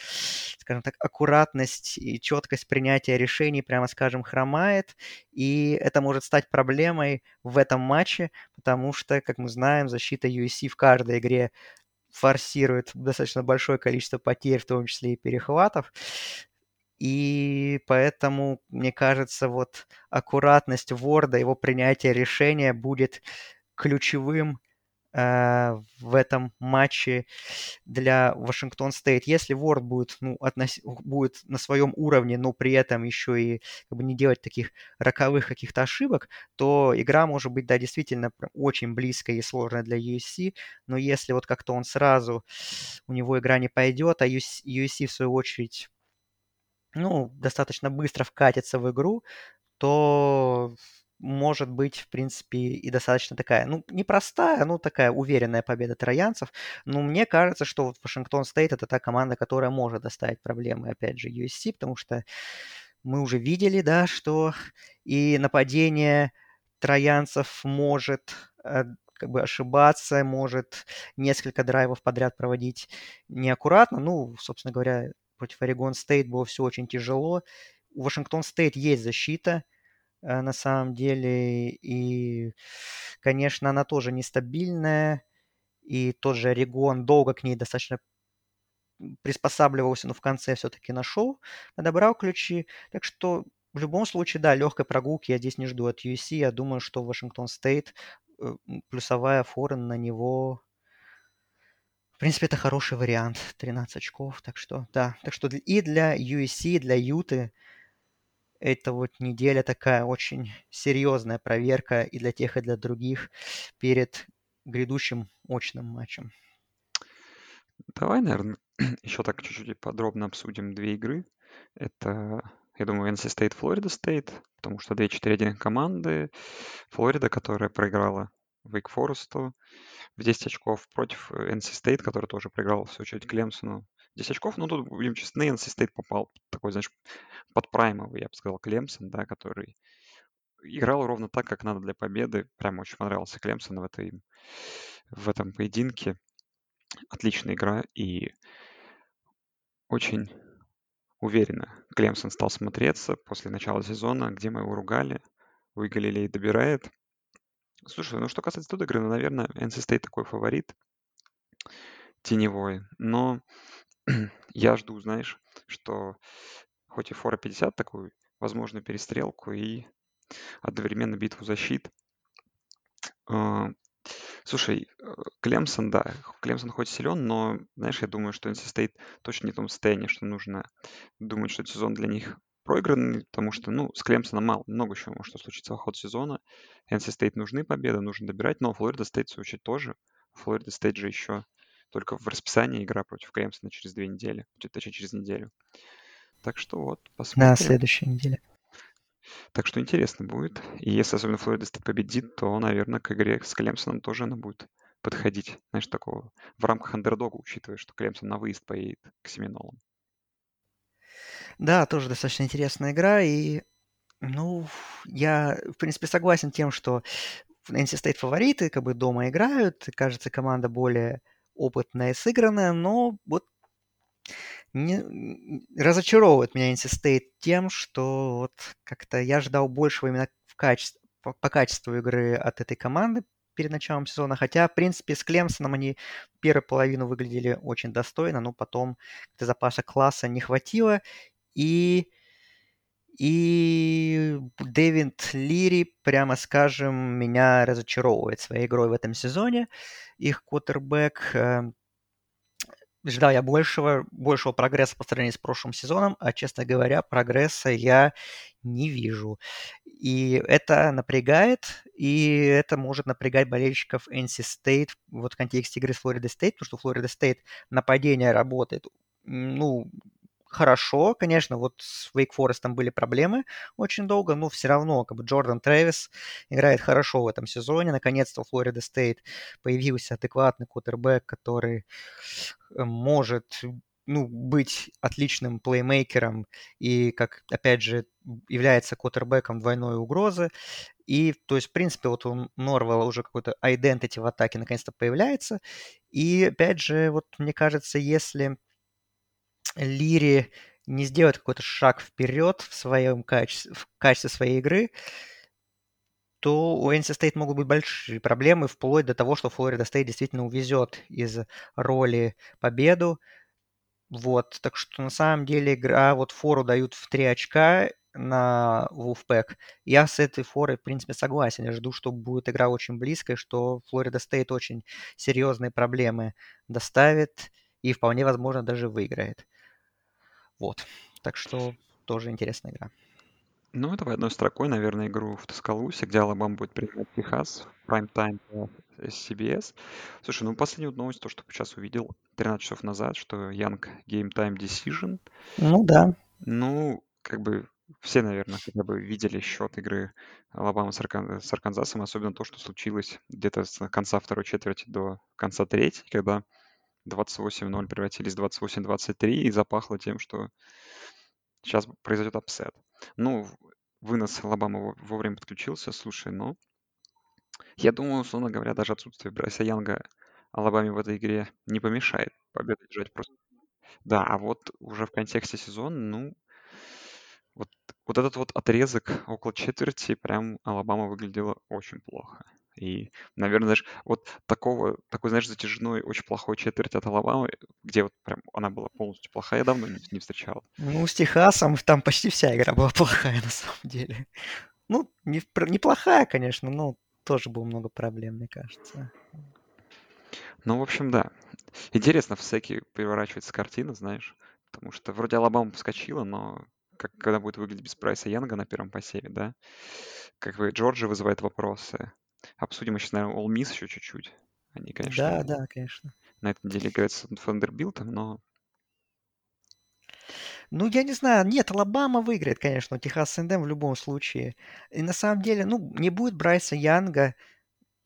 S2: скажем так, аккуратность и четкость принятия решений, прямо скажем, хромает, и это может стать проблемой в этом матче, потому что, как мы знаем, защита USC в каждой игре форсирует достаточно большое количество потерь, в том числе и перехватов. И поэтому, мне кажется, вот аккуратность Ворда, его принятие решения будет ключевым в этом матче для Вашингтон Стейт. Если Ворд будет, ну, относ... будет на своем уровне, но при этом еще и как бы, не делать таких роковых каких-то ошибок, то игра может быть, да, действительно очень близкая и сложная для USC, но если вот как-то он сразу, у него игра не пойдет, а USC в свою очередь ну, достаточно быстро вкатится в игру, то может быть, в принципе, и достаточно такая, ну, непростая, ну, такая уверенная победа троянцев. Но мне кажется, что вот Вашингтон Стейт это та команда, которая может доставить проблемы, опять же, USC, потому что мы уже видели, да, что и нападение троянцев может э, как бы ошибаться, может несколько драйвов подряд проводить неаккуратно. Ну, собственно говоря, против Орегон Стейт было все очень тяжело. У Вашингтон Стейт есть защита, на самом деле, и, конечно, она тоже нестабильная, и тот же Орегон долго к ней достаточно приспосабливался, но в конце все-таки нашел, подобрал ключи. Так что в любом случае, да, легкой прогулки я здесь не жду от USC. Я думаю, что Вашингтон Стейт, э, плюсовая фора на него в принципе, это хороший вариант. 13 очков. Так что, да. Так что и для USC, и для Юты эта вот неделя такая очень серьезная проверка и для тех, и для других перед грядущим очным матчем.
S1: Давай, наверное, еще так чуть-чуть подробно обсудим две игры. Это, я думаю, NC State, Florida State, потому что две 4-1 команды. Флорида, которая проиграла Wake Forest в 10 очков против NC State, который тоже проиграл, в свою очередь, Клемсону 10 очков. Ну, тут, будем честны, NC State попал такой, знаешь, под праймовый, я бы сказал, Клемсон, да, который играл ровно так, как надо для победы. Прям очень понравился Клемсон в, этой, в этом поединке. Отличная игра и очень уверенно Клемсон стал смотреться после начала сезона, где мы его ругали. Уи Галилей добирает. Слушай, ну что касается той игры, ну, наверное, NC State такой фаворит теневой. Но я жду, знаешь, что хоть и фора 50 такую возможную перестрелку и одновременно битву защит. А, слушай, э, Клемсон, да, Клемсон хоть силен, но, знаешь, я думаю, что NC State точно не в том состоянии, что нужно думать, что этот сезон для них проигранный, потому что, ну, с Клемсоном мало, много чего может случиться в ход сезона. NC State нужны победы, нужно добирать, но Флорида Стейт, в свою очередь, тоже. Флорида Стейт же еще только в расписании игра против Клемсона через две недели, точнее, через неделю. Так что вот, посмотрим.
S2: На следующей неделе.
S1: Так что интересно будет. И если особенно Флорида победит, то, наверное, к игре с Клемсоном тоже она будет подходить, знаешь, такого в рамках андердога, учитывая, что Клемсон на выезд поедет к Семинолам.
S2: Да, тоже достаточно интересная игра, и, ну, я, в принципе, согласен тем, что NC State фавориты, как бы дома играют, кажется, команда более опытная и сыгранная, но вот не, разочаровывает меня NC State тем, что вот как-то я ждал большего именно в качестве, по, по качеству игры от этой команды перед началом сезона. Хотя, в принципе, с Клемсоном они первую половину выглядели очень достойно, но потом запаса класса не хватило. И, и Дэвид Лири, прямо скажем, меня разочаровывает своей игрой в этом сезоне. Их кутербэк эм, ждал я большего, большего прогресса по сравнению с прошлым сезоном, а, честно говоря, прогресса я не вижу. И это напрягает, и это может напрягать болельщиков NC State вот в контексте игры с Florida State, потому что Florida State нападение работает, ну, хорошо, конечно, вот с Wake Forest были проблемы очень долго, но все равно как бы Джордан Трэвис играет хорошо в этом сезоне. Наконец-то у Флорида Стейт появился адекватный кутербэк, который э, может ну, быть отличным плеймейкером и, как, опять же, является кутербэком двойной угрозы. И, то есть, в принципе, вот у Норвелла уже какой-то identity в атаке наконец-то появляется. И, опять же, вот мне кажется, если Лири не сделает какой-то шаг вперед в своем качестве, в качестве своей игры, то у NC State могут быть большие проблемы, вплоть до того, что Флорида Стейт действительно увезет из роли победу. Вот, так что на самом деле игра, вот фору дают в 3 очка на Wolfpack. Я с этой форой, в принципе, согласен. Я жду, что будет игра очень близкая, что Флорида Стейт очень серьезные проблемы доставит и вполне возможно даже выиграет. Вот. Так что тоже интересная игра.
S1: Ну, давай одной строкой, наверное, игру в Таскалусе, где Алабама будет принимать Техас в прайм-тайм CBS. Слушай, ну последнюю новость, то, что сейчас увидел 13 часов назад, что Young game time decision.
S2: Ну да.
S1: Ну, как бы все, наверное, хотя бы видели счет игры Алабамы с, Аркан- с Арканзасом, особенно то, что случилось где-то с конца второй четверти до конца третьей, когда 28-0 превратились в 28-23 и запахло тем, что сейчас произойдет upset. Ну, вынос Алабамы вовремя подключился, слушай, но я думаю, условно говоря, даже отсутствие Брайса Янга Алабаме в этой игре не помешает победу держать просто. Да, а вот уже в контексте сезона, ну, вот, вот этот вот отрезок около четверти, прям Алабама выглядела очень плохо. И, наверное, знаешь, вот такого, такой, знаешь, затяжной, очень плохой четверти от Алабамы, где вот прям она была полностью плохая, я давно не, не встречал.
S2: Ну, с Техасом там почти вся игра была плохая на самом деле. Ну, не, неплохая, конечно, но тоже было много проблем, мне кажется.
S1: Ну, в общем, да. Интересно в секе переворачивается картина, знаешь, потому что вроде Алабама поскочила, но как, когда будет выглядеть без Прайса Янга на первом посеве, да? Как бы Джорджи вызывает вопросы. Обсудим сейчас, наверное, All Miss еще чуть-чуть. Они, конечно,
S2: да, да, конечно.
S1: на этой неделе играют с Фандербилтом, но...
S2: Ну, я не знаю. Нет, Алабама выиграет, конечно, Texas A&M в любом случае. И на самом деле, ну, не будет Брайса Янга.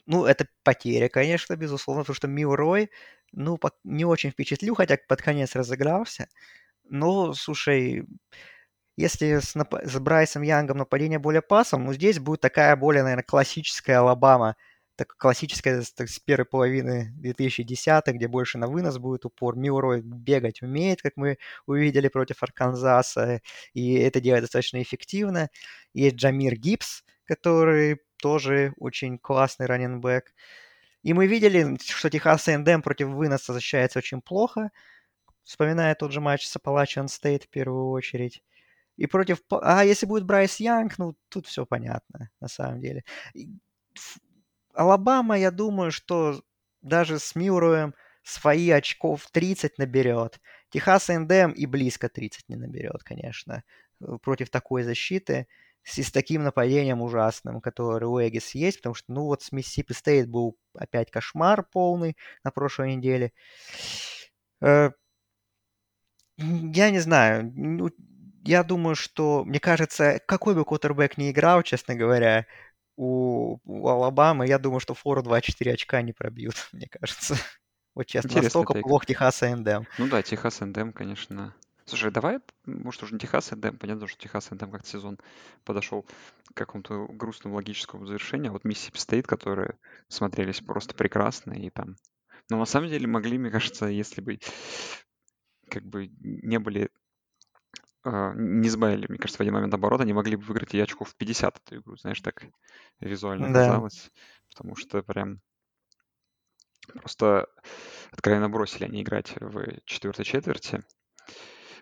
S2: Ну, это потеря, конечно, безусловно, потому что Милрой, ну, не очень впечатлил, хотя под конец разыгрался. Но, слушай, если с, нап- с Брайсом Янгом нападение более пасом, ну, здесь будет такая более, наверное, классическая Алабама, так классическая так, с первой половины 2010 где больше на вынос будет упор. Милрой бегать умеет, как мы увидели против Арканзаса, и это делает достаточно эффективно. Есть Джамир Гибс, который тоже очень классный running back. И мы видели, что Texas A&M против выноса защищается очень плохо, вспоминая тот же матч с Appalachian State в первую очередь. И против... А если будет Брайс Янг, ну, тут все понятно, на самом деле. Алабама, я думаю, что даже с Милроем свои очков 30 наберет. Texas A&M и близко 30 не наберет, конечно, э, против такой защиты с, с таким нападением ужасным, который у Aggies есть, потому что, ну, вот с Миссисипи Стейт был опять кошмар полный на прошлой неделе. Э, я не знаю, ну, я думаю, что, мне кажется, какой бы квотербек не играл, честно говоря, у, у Алабамы, я думаю, что фору 2-4 очка не пробьют, мне кажется. Вот честно, Интересный настолько take. плох Texas A&M.
S1: Ну да, Texas A&M, конечно. Слушай, давай, может, уже не Texas A&M, понятно, что Texas A&M как сезон подошел к какому-то грустному логическому завершению, а вот Миссисипи Стейт, которые смотрелись просто прекрасно, и там... Но на самом деле могли, мне кажется, если бы как бы не были не сбавили, мне кажется, в один момент оборота, они могли бы выиграть и очков 50 эту игру, знаешь, так визуально да. казалось. Потому что прям просто откровенно бросили они играть в четвертой четверти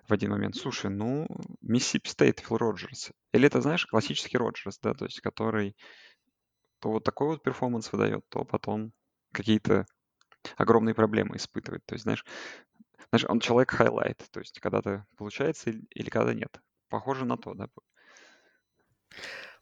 S1: в один момент. Слушай, ну, Миссисипи Стейт, Уилл Роджерс. Или это, знаешь, классический Роджерс, да, то есть который то вот такой вот перформанс выдает, то потом какие-то огромные проблемы испытывает. То есть, знаешь, знаешь, он человек highlight, то есть когда-то получается или, когда нет. Похоже на то, да?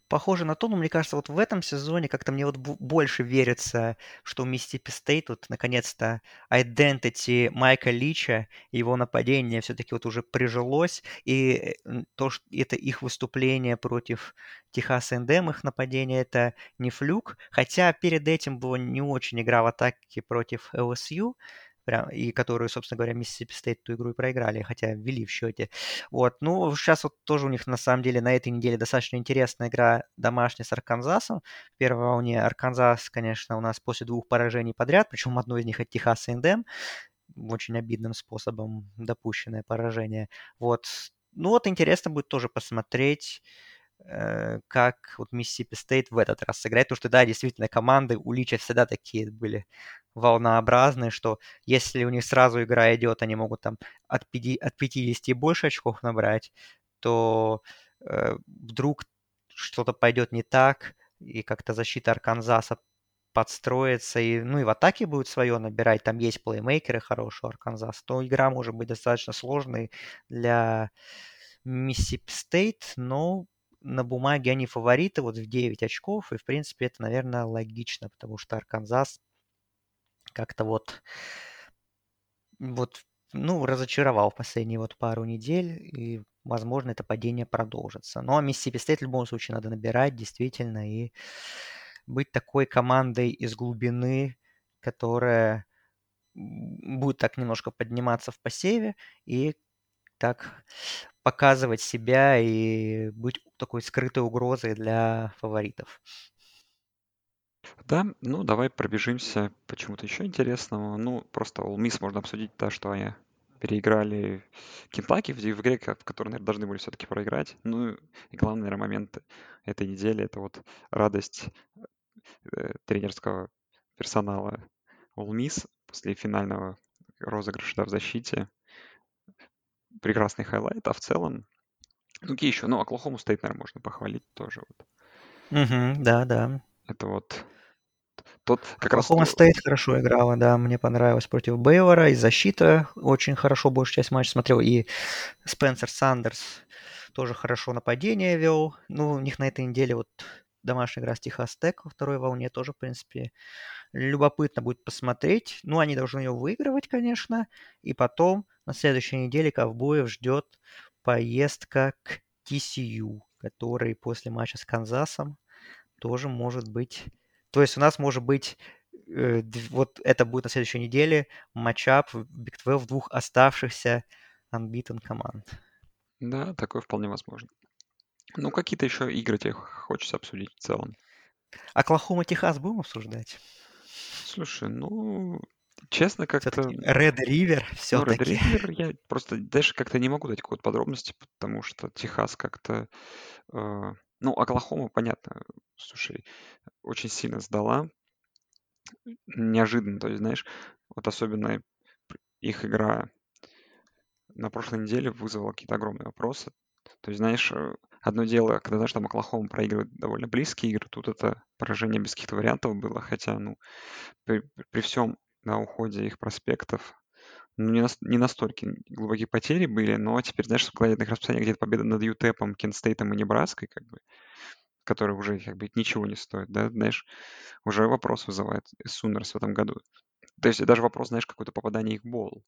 S2: Похоже на то, но мне кажется, вот в этом сезоне как-то мне вот больше верится, что у Миссисипи Стейт вот наконец-то identity Майка Лича, его нападение все-таки вот уже прижилось, и э, то, что это их выступление против Техаса Эндем, их нападение, это не fluke, хотя перед этим было не очень игра в атаке против LSU, прям, и которую, собственно говоря, Миссисипи Стейт ту игру и проиграли, хотя вели в счете. Вот, ну, сейчас вот тоже у них, на самом деле, на этой неделе достаточно интересная игра домашняя с Арканзасом. В первой волне Арканзас, конечно, у нас после двух поражений подряд, причем одно из них от Техаса Эндем, очень обидным способом допущенное поражение. Вот, ну вот интересно будет тоже посмотреть, как вот Миссисипи Стейт в этот раз сыграет, потому что, да, действительно, команды у Лича всегда такие были волнообразные, что если у них сразу игра идет, они могут там от, 5, от 50 и больше очков набрать, то э, вдруг что-то пойдет не так, и как-то защита Арканзаса подстроится, и, ну и в атаке будет свое набирать, там есть плеймейкеры хорошие у Арканзаса, то игра может быть достаточно сложной для Миссисипи Стейт, но на бумаге они фавориты вот в 9 очков, и в принципе это, наверное, логично, потому что Арканзас как-то вот, вот, ну, разочаровал в последние вот пару недель. И возможно, это падение продолжится. Но Миссисипи Стейт в любом случае надо набирать, действительно, и быть такой командой из глубины, которая будет так немножко подниматься в посеве и так показывать себя и быть такой скрытой угрозой для фаворитов.
S1: Да, ну давай пробежимся по чему-то еще интересного. Ну, просто Ole Miss можно обсудить, да, что они переиграли Кентаки в, в игре, в которой, наверное, должны были все-таки проиграть. Ну и главный, наверное, момент этой недели — это вот радость э, тренерского персонала Ole Miss после финального розыгрыша да, в защите. Прекрасный хайлайт, а в целом... Ну, какие еще? Ну, Оклахому стоит, наверное, можно похвалить тоже. Вот.
S2: Угу, да, да.
S1: Это вот тот как
S2: Оклахома
S1: раз...
S2: стоит хорошо играла, да, мне понравилось против Бейвора, и защита очень хорошо большую часть матча смотрел, и Спенсер Сандерс тоже хорошо нападение вел. Ну, у них на этой неделе вот домашняя игра с Техас Тек во второй волне тоже, в принципе, любопытно будет посмотреть. Ну, они должны ее выигрывать, конечно. И потом на следующей неделе ковбоев ждет поездка к TCU, который после матча с Канзасом тоже может быть... То есть у нас может быть э, вот это будет на следующей неделе матчап в Big 12 двух оставшихся unbeaten команд.
S1: Да, такое вполне возможно. Ну, какие-то еще игры тебе хочется обсудить в целом?
S2: Оклахома, Техас будем обсуждать?
S1: Слушай, ну, честно, как-то...
S2: Red River все-таки.
S1: Ну, Red River я просто даже как-то не могу дать какой-то подробности, потому что Техас как-то... Э, ну, Оклахома, понятно, слушай, очень сильно сдала. Неожиданно, то есть, знаешь, вот особенно их игра на прошлой неделе вызвала какие-то огромные вопросы. То есть, знаешь, э, одно дело, когда, знаешь, там Оклахома проигрывает довольно близкие игры, тут это поражение без каких-то вариантов было, хотя, ну, при, при всем на уходе их проспектов, ну, не, на, не настолько глубокие потери были, но теперь, знаешь, складывает на их расписание где-то победа над ЮТЭПом, Кенстейтом и Небраской, как бы, которые уже, как бы, ничего не стоят, да, знаешь, уже вопрос вызывает Сунерс в этом году. То есть даже вопрос, знаешь, какое-то попадание их в бол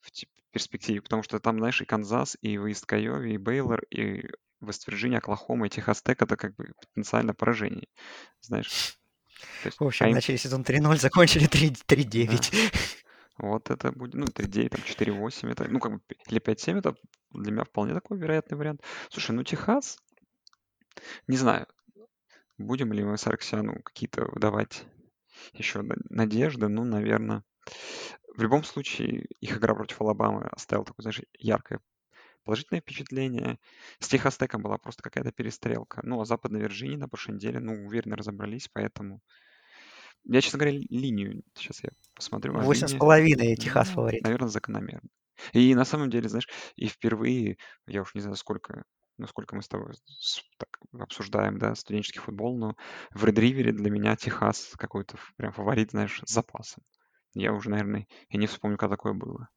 S1: в перспективе, потому что там, знаешь, и Канзас, и выезд к и Бейлор, и Вест-Вирджиния, Оклахома и Техас Тек — это как бы потенциально поражение, знаешь.
S2: Есть, в общем, а им... начали сезон 3-0, закончили 3-9.
S1: Да. Вот это будет, ну, 3-9, там 4-8, это, ну, как бы, или 5-7, это для меня вполне такой вероятный вариант. Слушай, ну, Техас, не знаю, будем ли мы Сарксяну какие-то выдавать еще надежды, ну, наверное. В любом случае, их игра против Алабамы оставила такое, знаешь, яркое положительное впечатление. С Техастеком была просто какая-то перестрелка. Ну, а Западной Вирджинии на прошлой неделе, ну, уверенно разобрались, поэтому... Я, честно говоря, линию сейчас я посмотрю.
S2: Восемь с половиной Техас ну, фаворит.
S1: Наверное, закономерно. И на самом деле, знаешь, и впервые, я уж не знаю, сколько, насколько мы с тобой так обсуждаем, да, студенческий футбол, но в Редривере для меня Техас какой-то прям фаворит, знаешь, с запасом. Я уже, наверное, и не вспомню, как такое было.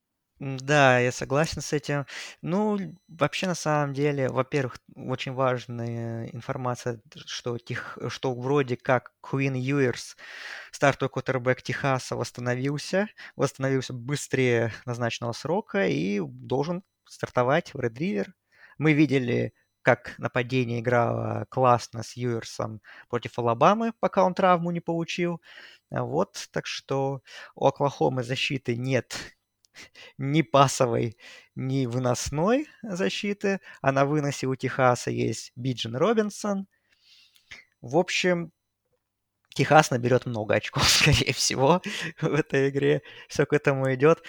S2: Да, я согласен с этим. Ну, вообще, на самом деле, во-первых, очень важная информация, что, тех, что вроде как Куин Юерс, стартовый квотербек Техаса, восстановился, восстановился быстрее назначенного срока и должен стартовать в Red River. Мы видели, как нападение играло классно с Юерсом против Алабамы, пока он травму не получил. Вот, так что у Оклахомы защиты нет ни пасовой, ни выносной защиты, а на выносе у Техаса есть Биджин Робинсон. В общем, Техас наберет много очков, скорее всего, в этой игре. Все к этому идет.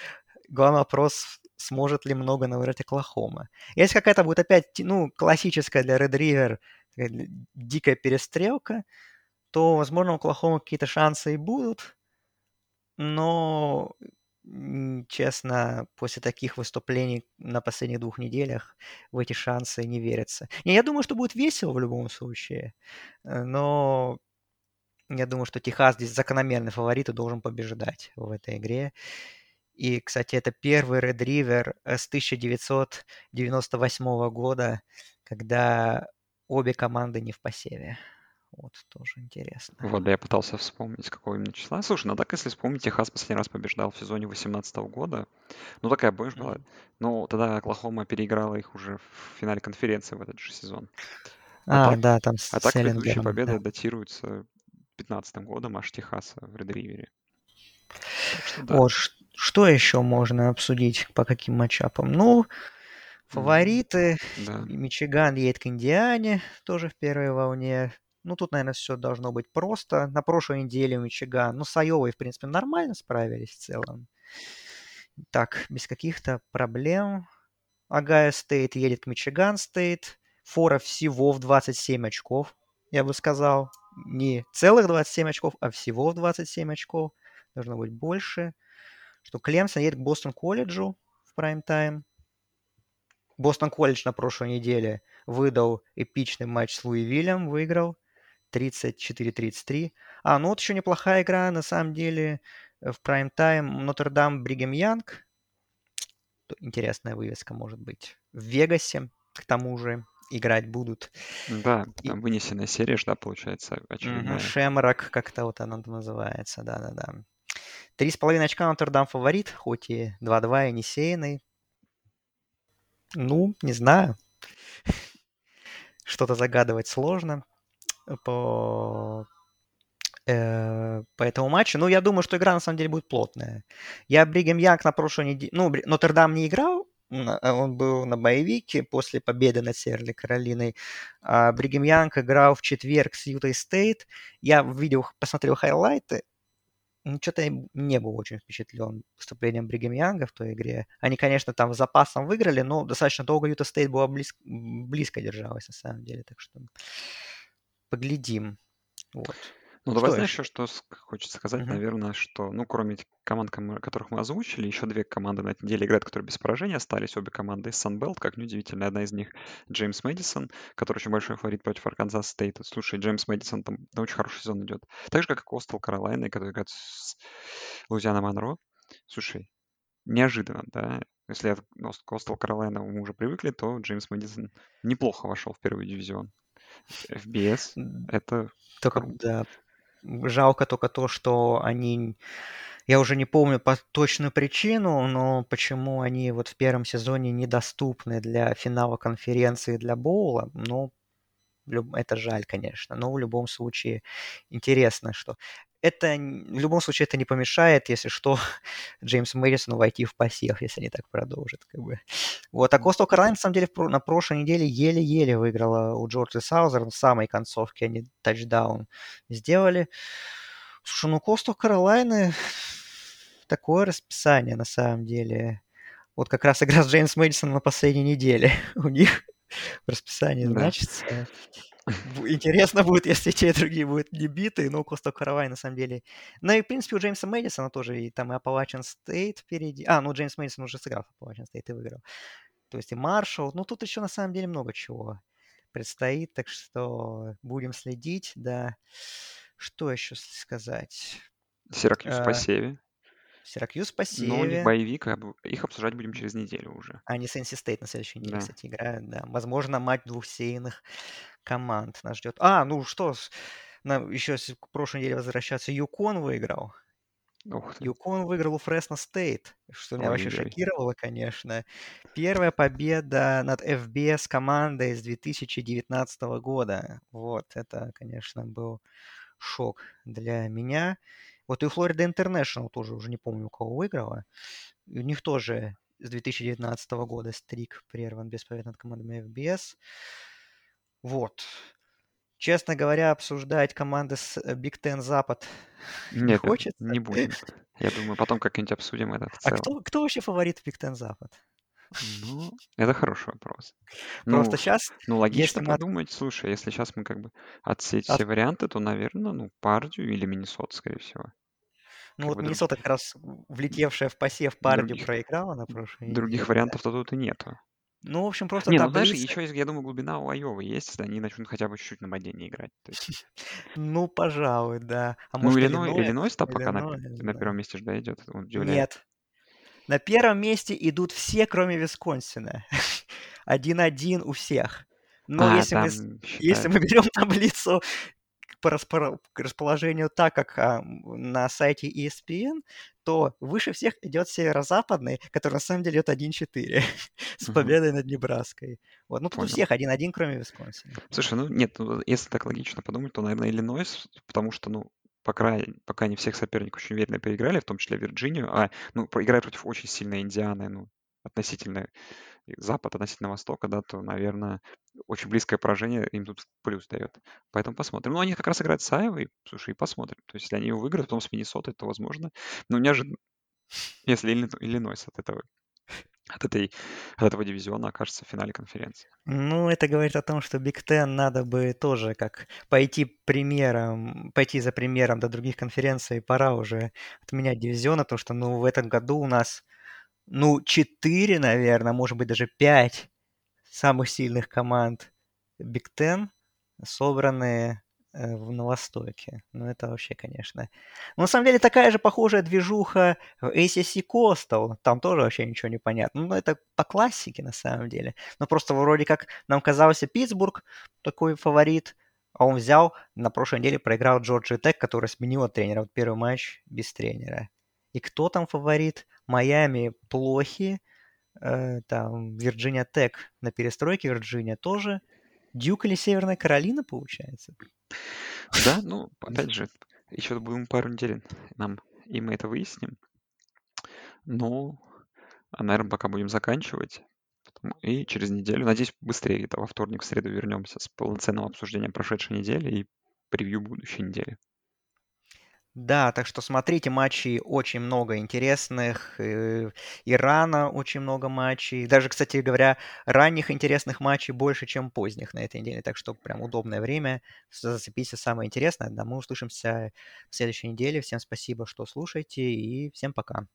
S2: Главный вопрос, сможет ли много набрать Оклахома. Если какая-то будет опять, ну, классическая для Red River дикая перестрелка, то, возможно, у Оклахома какие-то шансы и будут. Но честно, после таких выступлений на последних двух неделях в эти шансы не верится. Не, я думаю, что будет весело в любом случае, э, но я думаю, что Техас здесь закономерный фаворит и должен побеждать в этой игре. И, кстати, это первый Red River с 1998 года, когда обе команды не в посеве. Вот, тоже интересно.
S1: Вот, да, я пытался вспомнить, какого именно числа. Слушай, ну так, если вспомнить, Техас последний раз побеждал в сезоне 2018 года. Ну, такая, помнишь, была.
S2: Мгм.
S1: Ну, тогда Оклахома переиграла их уже в финале конференции в этот же сезон. А
S2: А,
S1: так,
S2: да, там с
S1: а так
S2: Селлингером,
S1: победы
S2: да.
S1: датируются 15 годом аж Техаса в Ред Ривере. Так что да.
S2: Вот, ш- что еще можно обсудить по каким матчапам? Ну, фавориты.
S1: Да.
S2: Мичиган едет к Индиане, тоже в первой волне. Ну, тут, наверное, все должно быть просто. На прошлой неделе Мичиган, ну, с Айовой, в принципе, нормально справились в целом. Так, без каких-то проблем. Огайо Стейт едет к Мичиган Стейт. Фора всего в 27 очков, я бы сказал. Не целых 27 очков, а всего в 27 очков. Должно быть больше. Что Клемсон едет к Бостон колледжу в прайм-тайм. Бостон колледж на прошлой неделе выдал эпичный матч с Луисвиллем, выиграл 34-33. А, ну вот еще неплохая игра, на самом деле, э, в прайм-тайм Нотр-Дам Бригем Янг. Интересная вывеска может быть. В Вегасе, к тому же, играть будут.
S1: Да,
S2: И-
S1: там вынесенная серия, да, получается, очередная.
S2: Мгм, Шемрак, как-то вот она там называется, да-да-да. Три с половиной очка Нотр-Дам фаворит, хоть и 2-2 и не сеянный. Ну, не знаю. Что-то загадывать сложно по, э, по этому матчу. Ну, я думаю, что игра на самом деле будет плотная. А Бригем Янг на прошлой неделе... Ну, Нотр-Дам не играл, а он был на bye week е после победы над Северной Каролиной. А Бригем Янг играл в четверг с Ютой Стейт. Я видел, посмотрел хайлайты. Ну, что-то я не был очень впечатлен выступлением Бригем Янга в той игре. Они, конечно, там с запасом выиграли, но достаточно долго Юта Стейт была близ- близко держалась, на самом деле. Так что поглядим. Вот.
S1: Ну, давай знаешь
S2: еще?
S1: что хочется сказать,
S2: Мгм.
S1: наверное, что, ну, кроме команд, ком- которых мы озвучили, еще две команды на этой неделе играют, которые без поражения остались. Обе команды из Sunbelt, как неудивительно. Одна из них Джеймс Мэдисон, который очень большой фаворит против Арканзас Стейт. Слушай, Джеймс Мэдисон там на очень хороший сезон идет. Так же, как и Coastal Carolina, который играет с Луизиана Монро. Слушай, неожиданно, да? Если от Coastal Carolina мы уже привыкли, то Джеймс Мэдисон неплохо вошел в первый дивизион. FBS — это
S2: Только,
S1: круто.
S2: да, жалко только то, что они... Я уже не помню по точную причину, но почему они вот в первом сезоне недоступны для финала конференции для боула. Ну, люб- это жаль, конечно. Но в любом случае интересно, что... Это в любом случае это не помешает, если что, Джеймсу Мэдисону войти в посев, если они так продолжат. Как бы. Вот, а. Coastal Carolina, на самом деле, на прошлой неделе еле-еле выиграла у Джорджия Саузерн в самой концовке. Они тачдаун сделали. Слушай, ну Coastal Carolina такое расписание, на самом деле. Вот как раз игра с Джеймс Мэдисоном на последней неделе у них в расписании
S1: Да.
S2: значится. Интересно будет, если те и другие будут небиты, но Coastal Carolina на самом деле... Ну и, в принципе, у Джеймса Мэдисона тоже и там и Appalachian State впереди. А, ну Джеймс Мэдисон уже сыграл Appalachian State и выиграл. То есть и Маршалл. Ну тут еще на самом деле много чего предстоит, так что будем следить, да. Что еще сказать?
S1: Сиракьюз в
S2: Э,
S1: посеве.
S2: Сиракьюз
S1: Но у них боевик, а их обсуждать будем через неделю уже.
S2: Они с NC State на следующей неделе,
S1: Да.
S2: кстати, играют, да. Возможно, матч двух сейных команд нас ждет. А, ну что, на, еще к прошлой неделе возвращаться. Юкон выиграл. Юкон выиграл у Фресно Стейт, что меня вообще
S1: Ой-ой-ой.
S2: шокировало, конечно. Первая победа над FBS командой с 2019 года. Вот, это, конечно, был шок для меня. Вот и Флорида Интернешнл тоже уже не помню, у кого выиграла. И У них тоже с 2019 года стрик прерван без побед над командами FBS. Вот. Честно говоря, обсуждать команды с э, Big Ten Запад не
S1: Нет, нет,
S2: хочется.
S1: не будем. Я думаю, потом как-нибудь обсудим это
S2: А кто, кто вообще фаворит Big Ten Запад?
S1: Ну, это хороший вопрос.
S2: Просто
S1: Ну,
S2: сейчас,
S1: ну, логично
S2: если мы
S1: подумать, слушай, если сейчас мы как бы отсечь
S2: от-
S1: все варианты, то, наверное, ну, Пардию или Миннесота, скорее всего.
S2: Ну
S1: Как
S2: вот
S1: бы друг-
S2: Миннесота как раз влетевшая в посев Пардию
S1: других,
S2: проиграла на прошлой
S1: других
S2: неделе.
S1: вариантов-то тут и нету.
S2: Ну, в общем, просто
S1: Не, ну знаешь, еще, есть, я думаю, глубина у Айовы есть, если они начнут хотя бы чуть-чуть на падении играть.
S2: Ну, пожалуй, да. А
S1: ну,
S2: Иллинойс?
S1: Там пока на,
S2: да.
S1: первом месте же, да, идет.
S2: Нет. На первом месте идут все, кроме Висконсина. Один-один у всех. Но
S1: А,
S2: если мы берем таблицу по расположению так, как а, на сайте ESPN, то выше всех идет северо-западный, который на самом деле идет 1-4 с победой над Небраской. Вот. Ну, тут у всех 1-1, кроме Висконсина.
S1: Слушай, ну нет, ну, если так логично подумать, то, наверное, Иллинойс, потому что, ну, пока, пока не всех соперников очень уверенно переиграли, в том числе Вирджинию, а, ну, проиграть против очень сильной Индианы, ну, относительно Запад, относительно Востока, да, то, наверное, очень близкое поражение им тут плюс дает. Поэтому посмотрим. Ну, они как раз играют с Айвой, слушай, и посмотрим. То есть, если они его выиграют, потом с Миннесотой, то возможно. Но неожиданно, если Иллинойс от этого от, этой, от этого дивизиона окажется в финале конференции.
S2: Ну, это говорит о том, что Big Ten надо бы тоже как пойти примером, пойти за примером до других конференций. Пора уже отменять дивизионы, потому что, ну, в этом году у нас, ну, четыре, наверное, может быть, даже пять самых сильных команд Big Ten собраны Э, на Востоке. Ну, это вообще, конечно. Но на самом деле такая же похожая движуха в ACC Coastal. Там тоже вообще ничего не понятно. Ну, это по классике, на самом деле. Но просто вроде как нам казался Питтсбург такой фаворит, а он взял, на прошлой неделе проиграл Джорджи Тек, который сменил тренера. Вот первый матч без тренера. И кто там фаворит? Майами плохи. Э, там Вирджиния Тек на перестройке Вирджиния тоже. Дюк или Северная Каролина, получается?
S1: Да, ну, опять же, еще будем пару недель нам, и мы это выясним. Ну, а, наверное, пока будем заканчивать. И через неделю, надеюсь, быстрее где-то во вторник, в среду вернемся с полноценным обсуждением прошедшей недели и превью будущей недели.
S2: Да, так что смотрите матчи очень много интересных. Э, Ирана очень много матчей. Даже, кстати говоря, ранних интересных матчей больше, чем поздних на этой неделе. Так что прям удобное время. Зацепись за самое интересное. Да, мы услышимся в следующей неделе. Всем спасибо, что слушаете, и всем пока.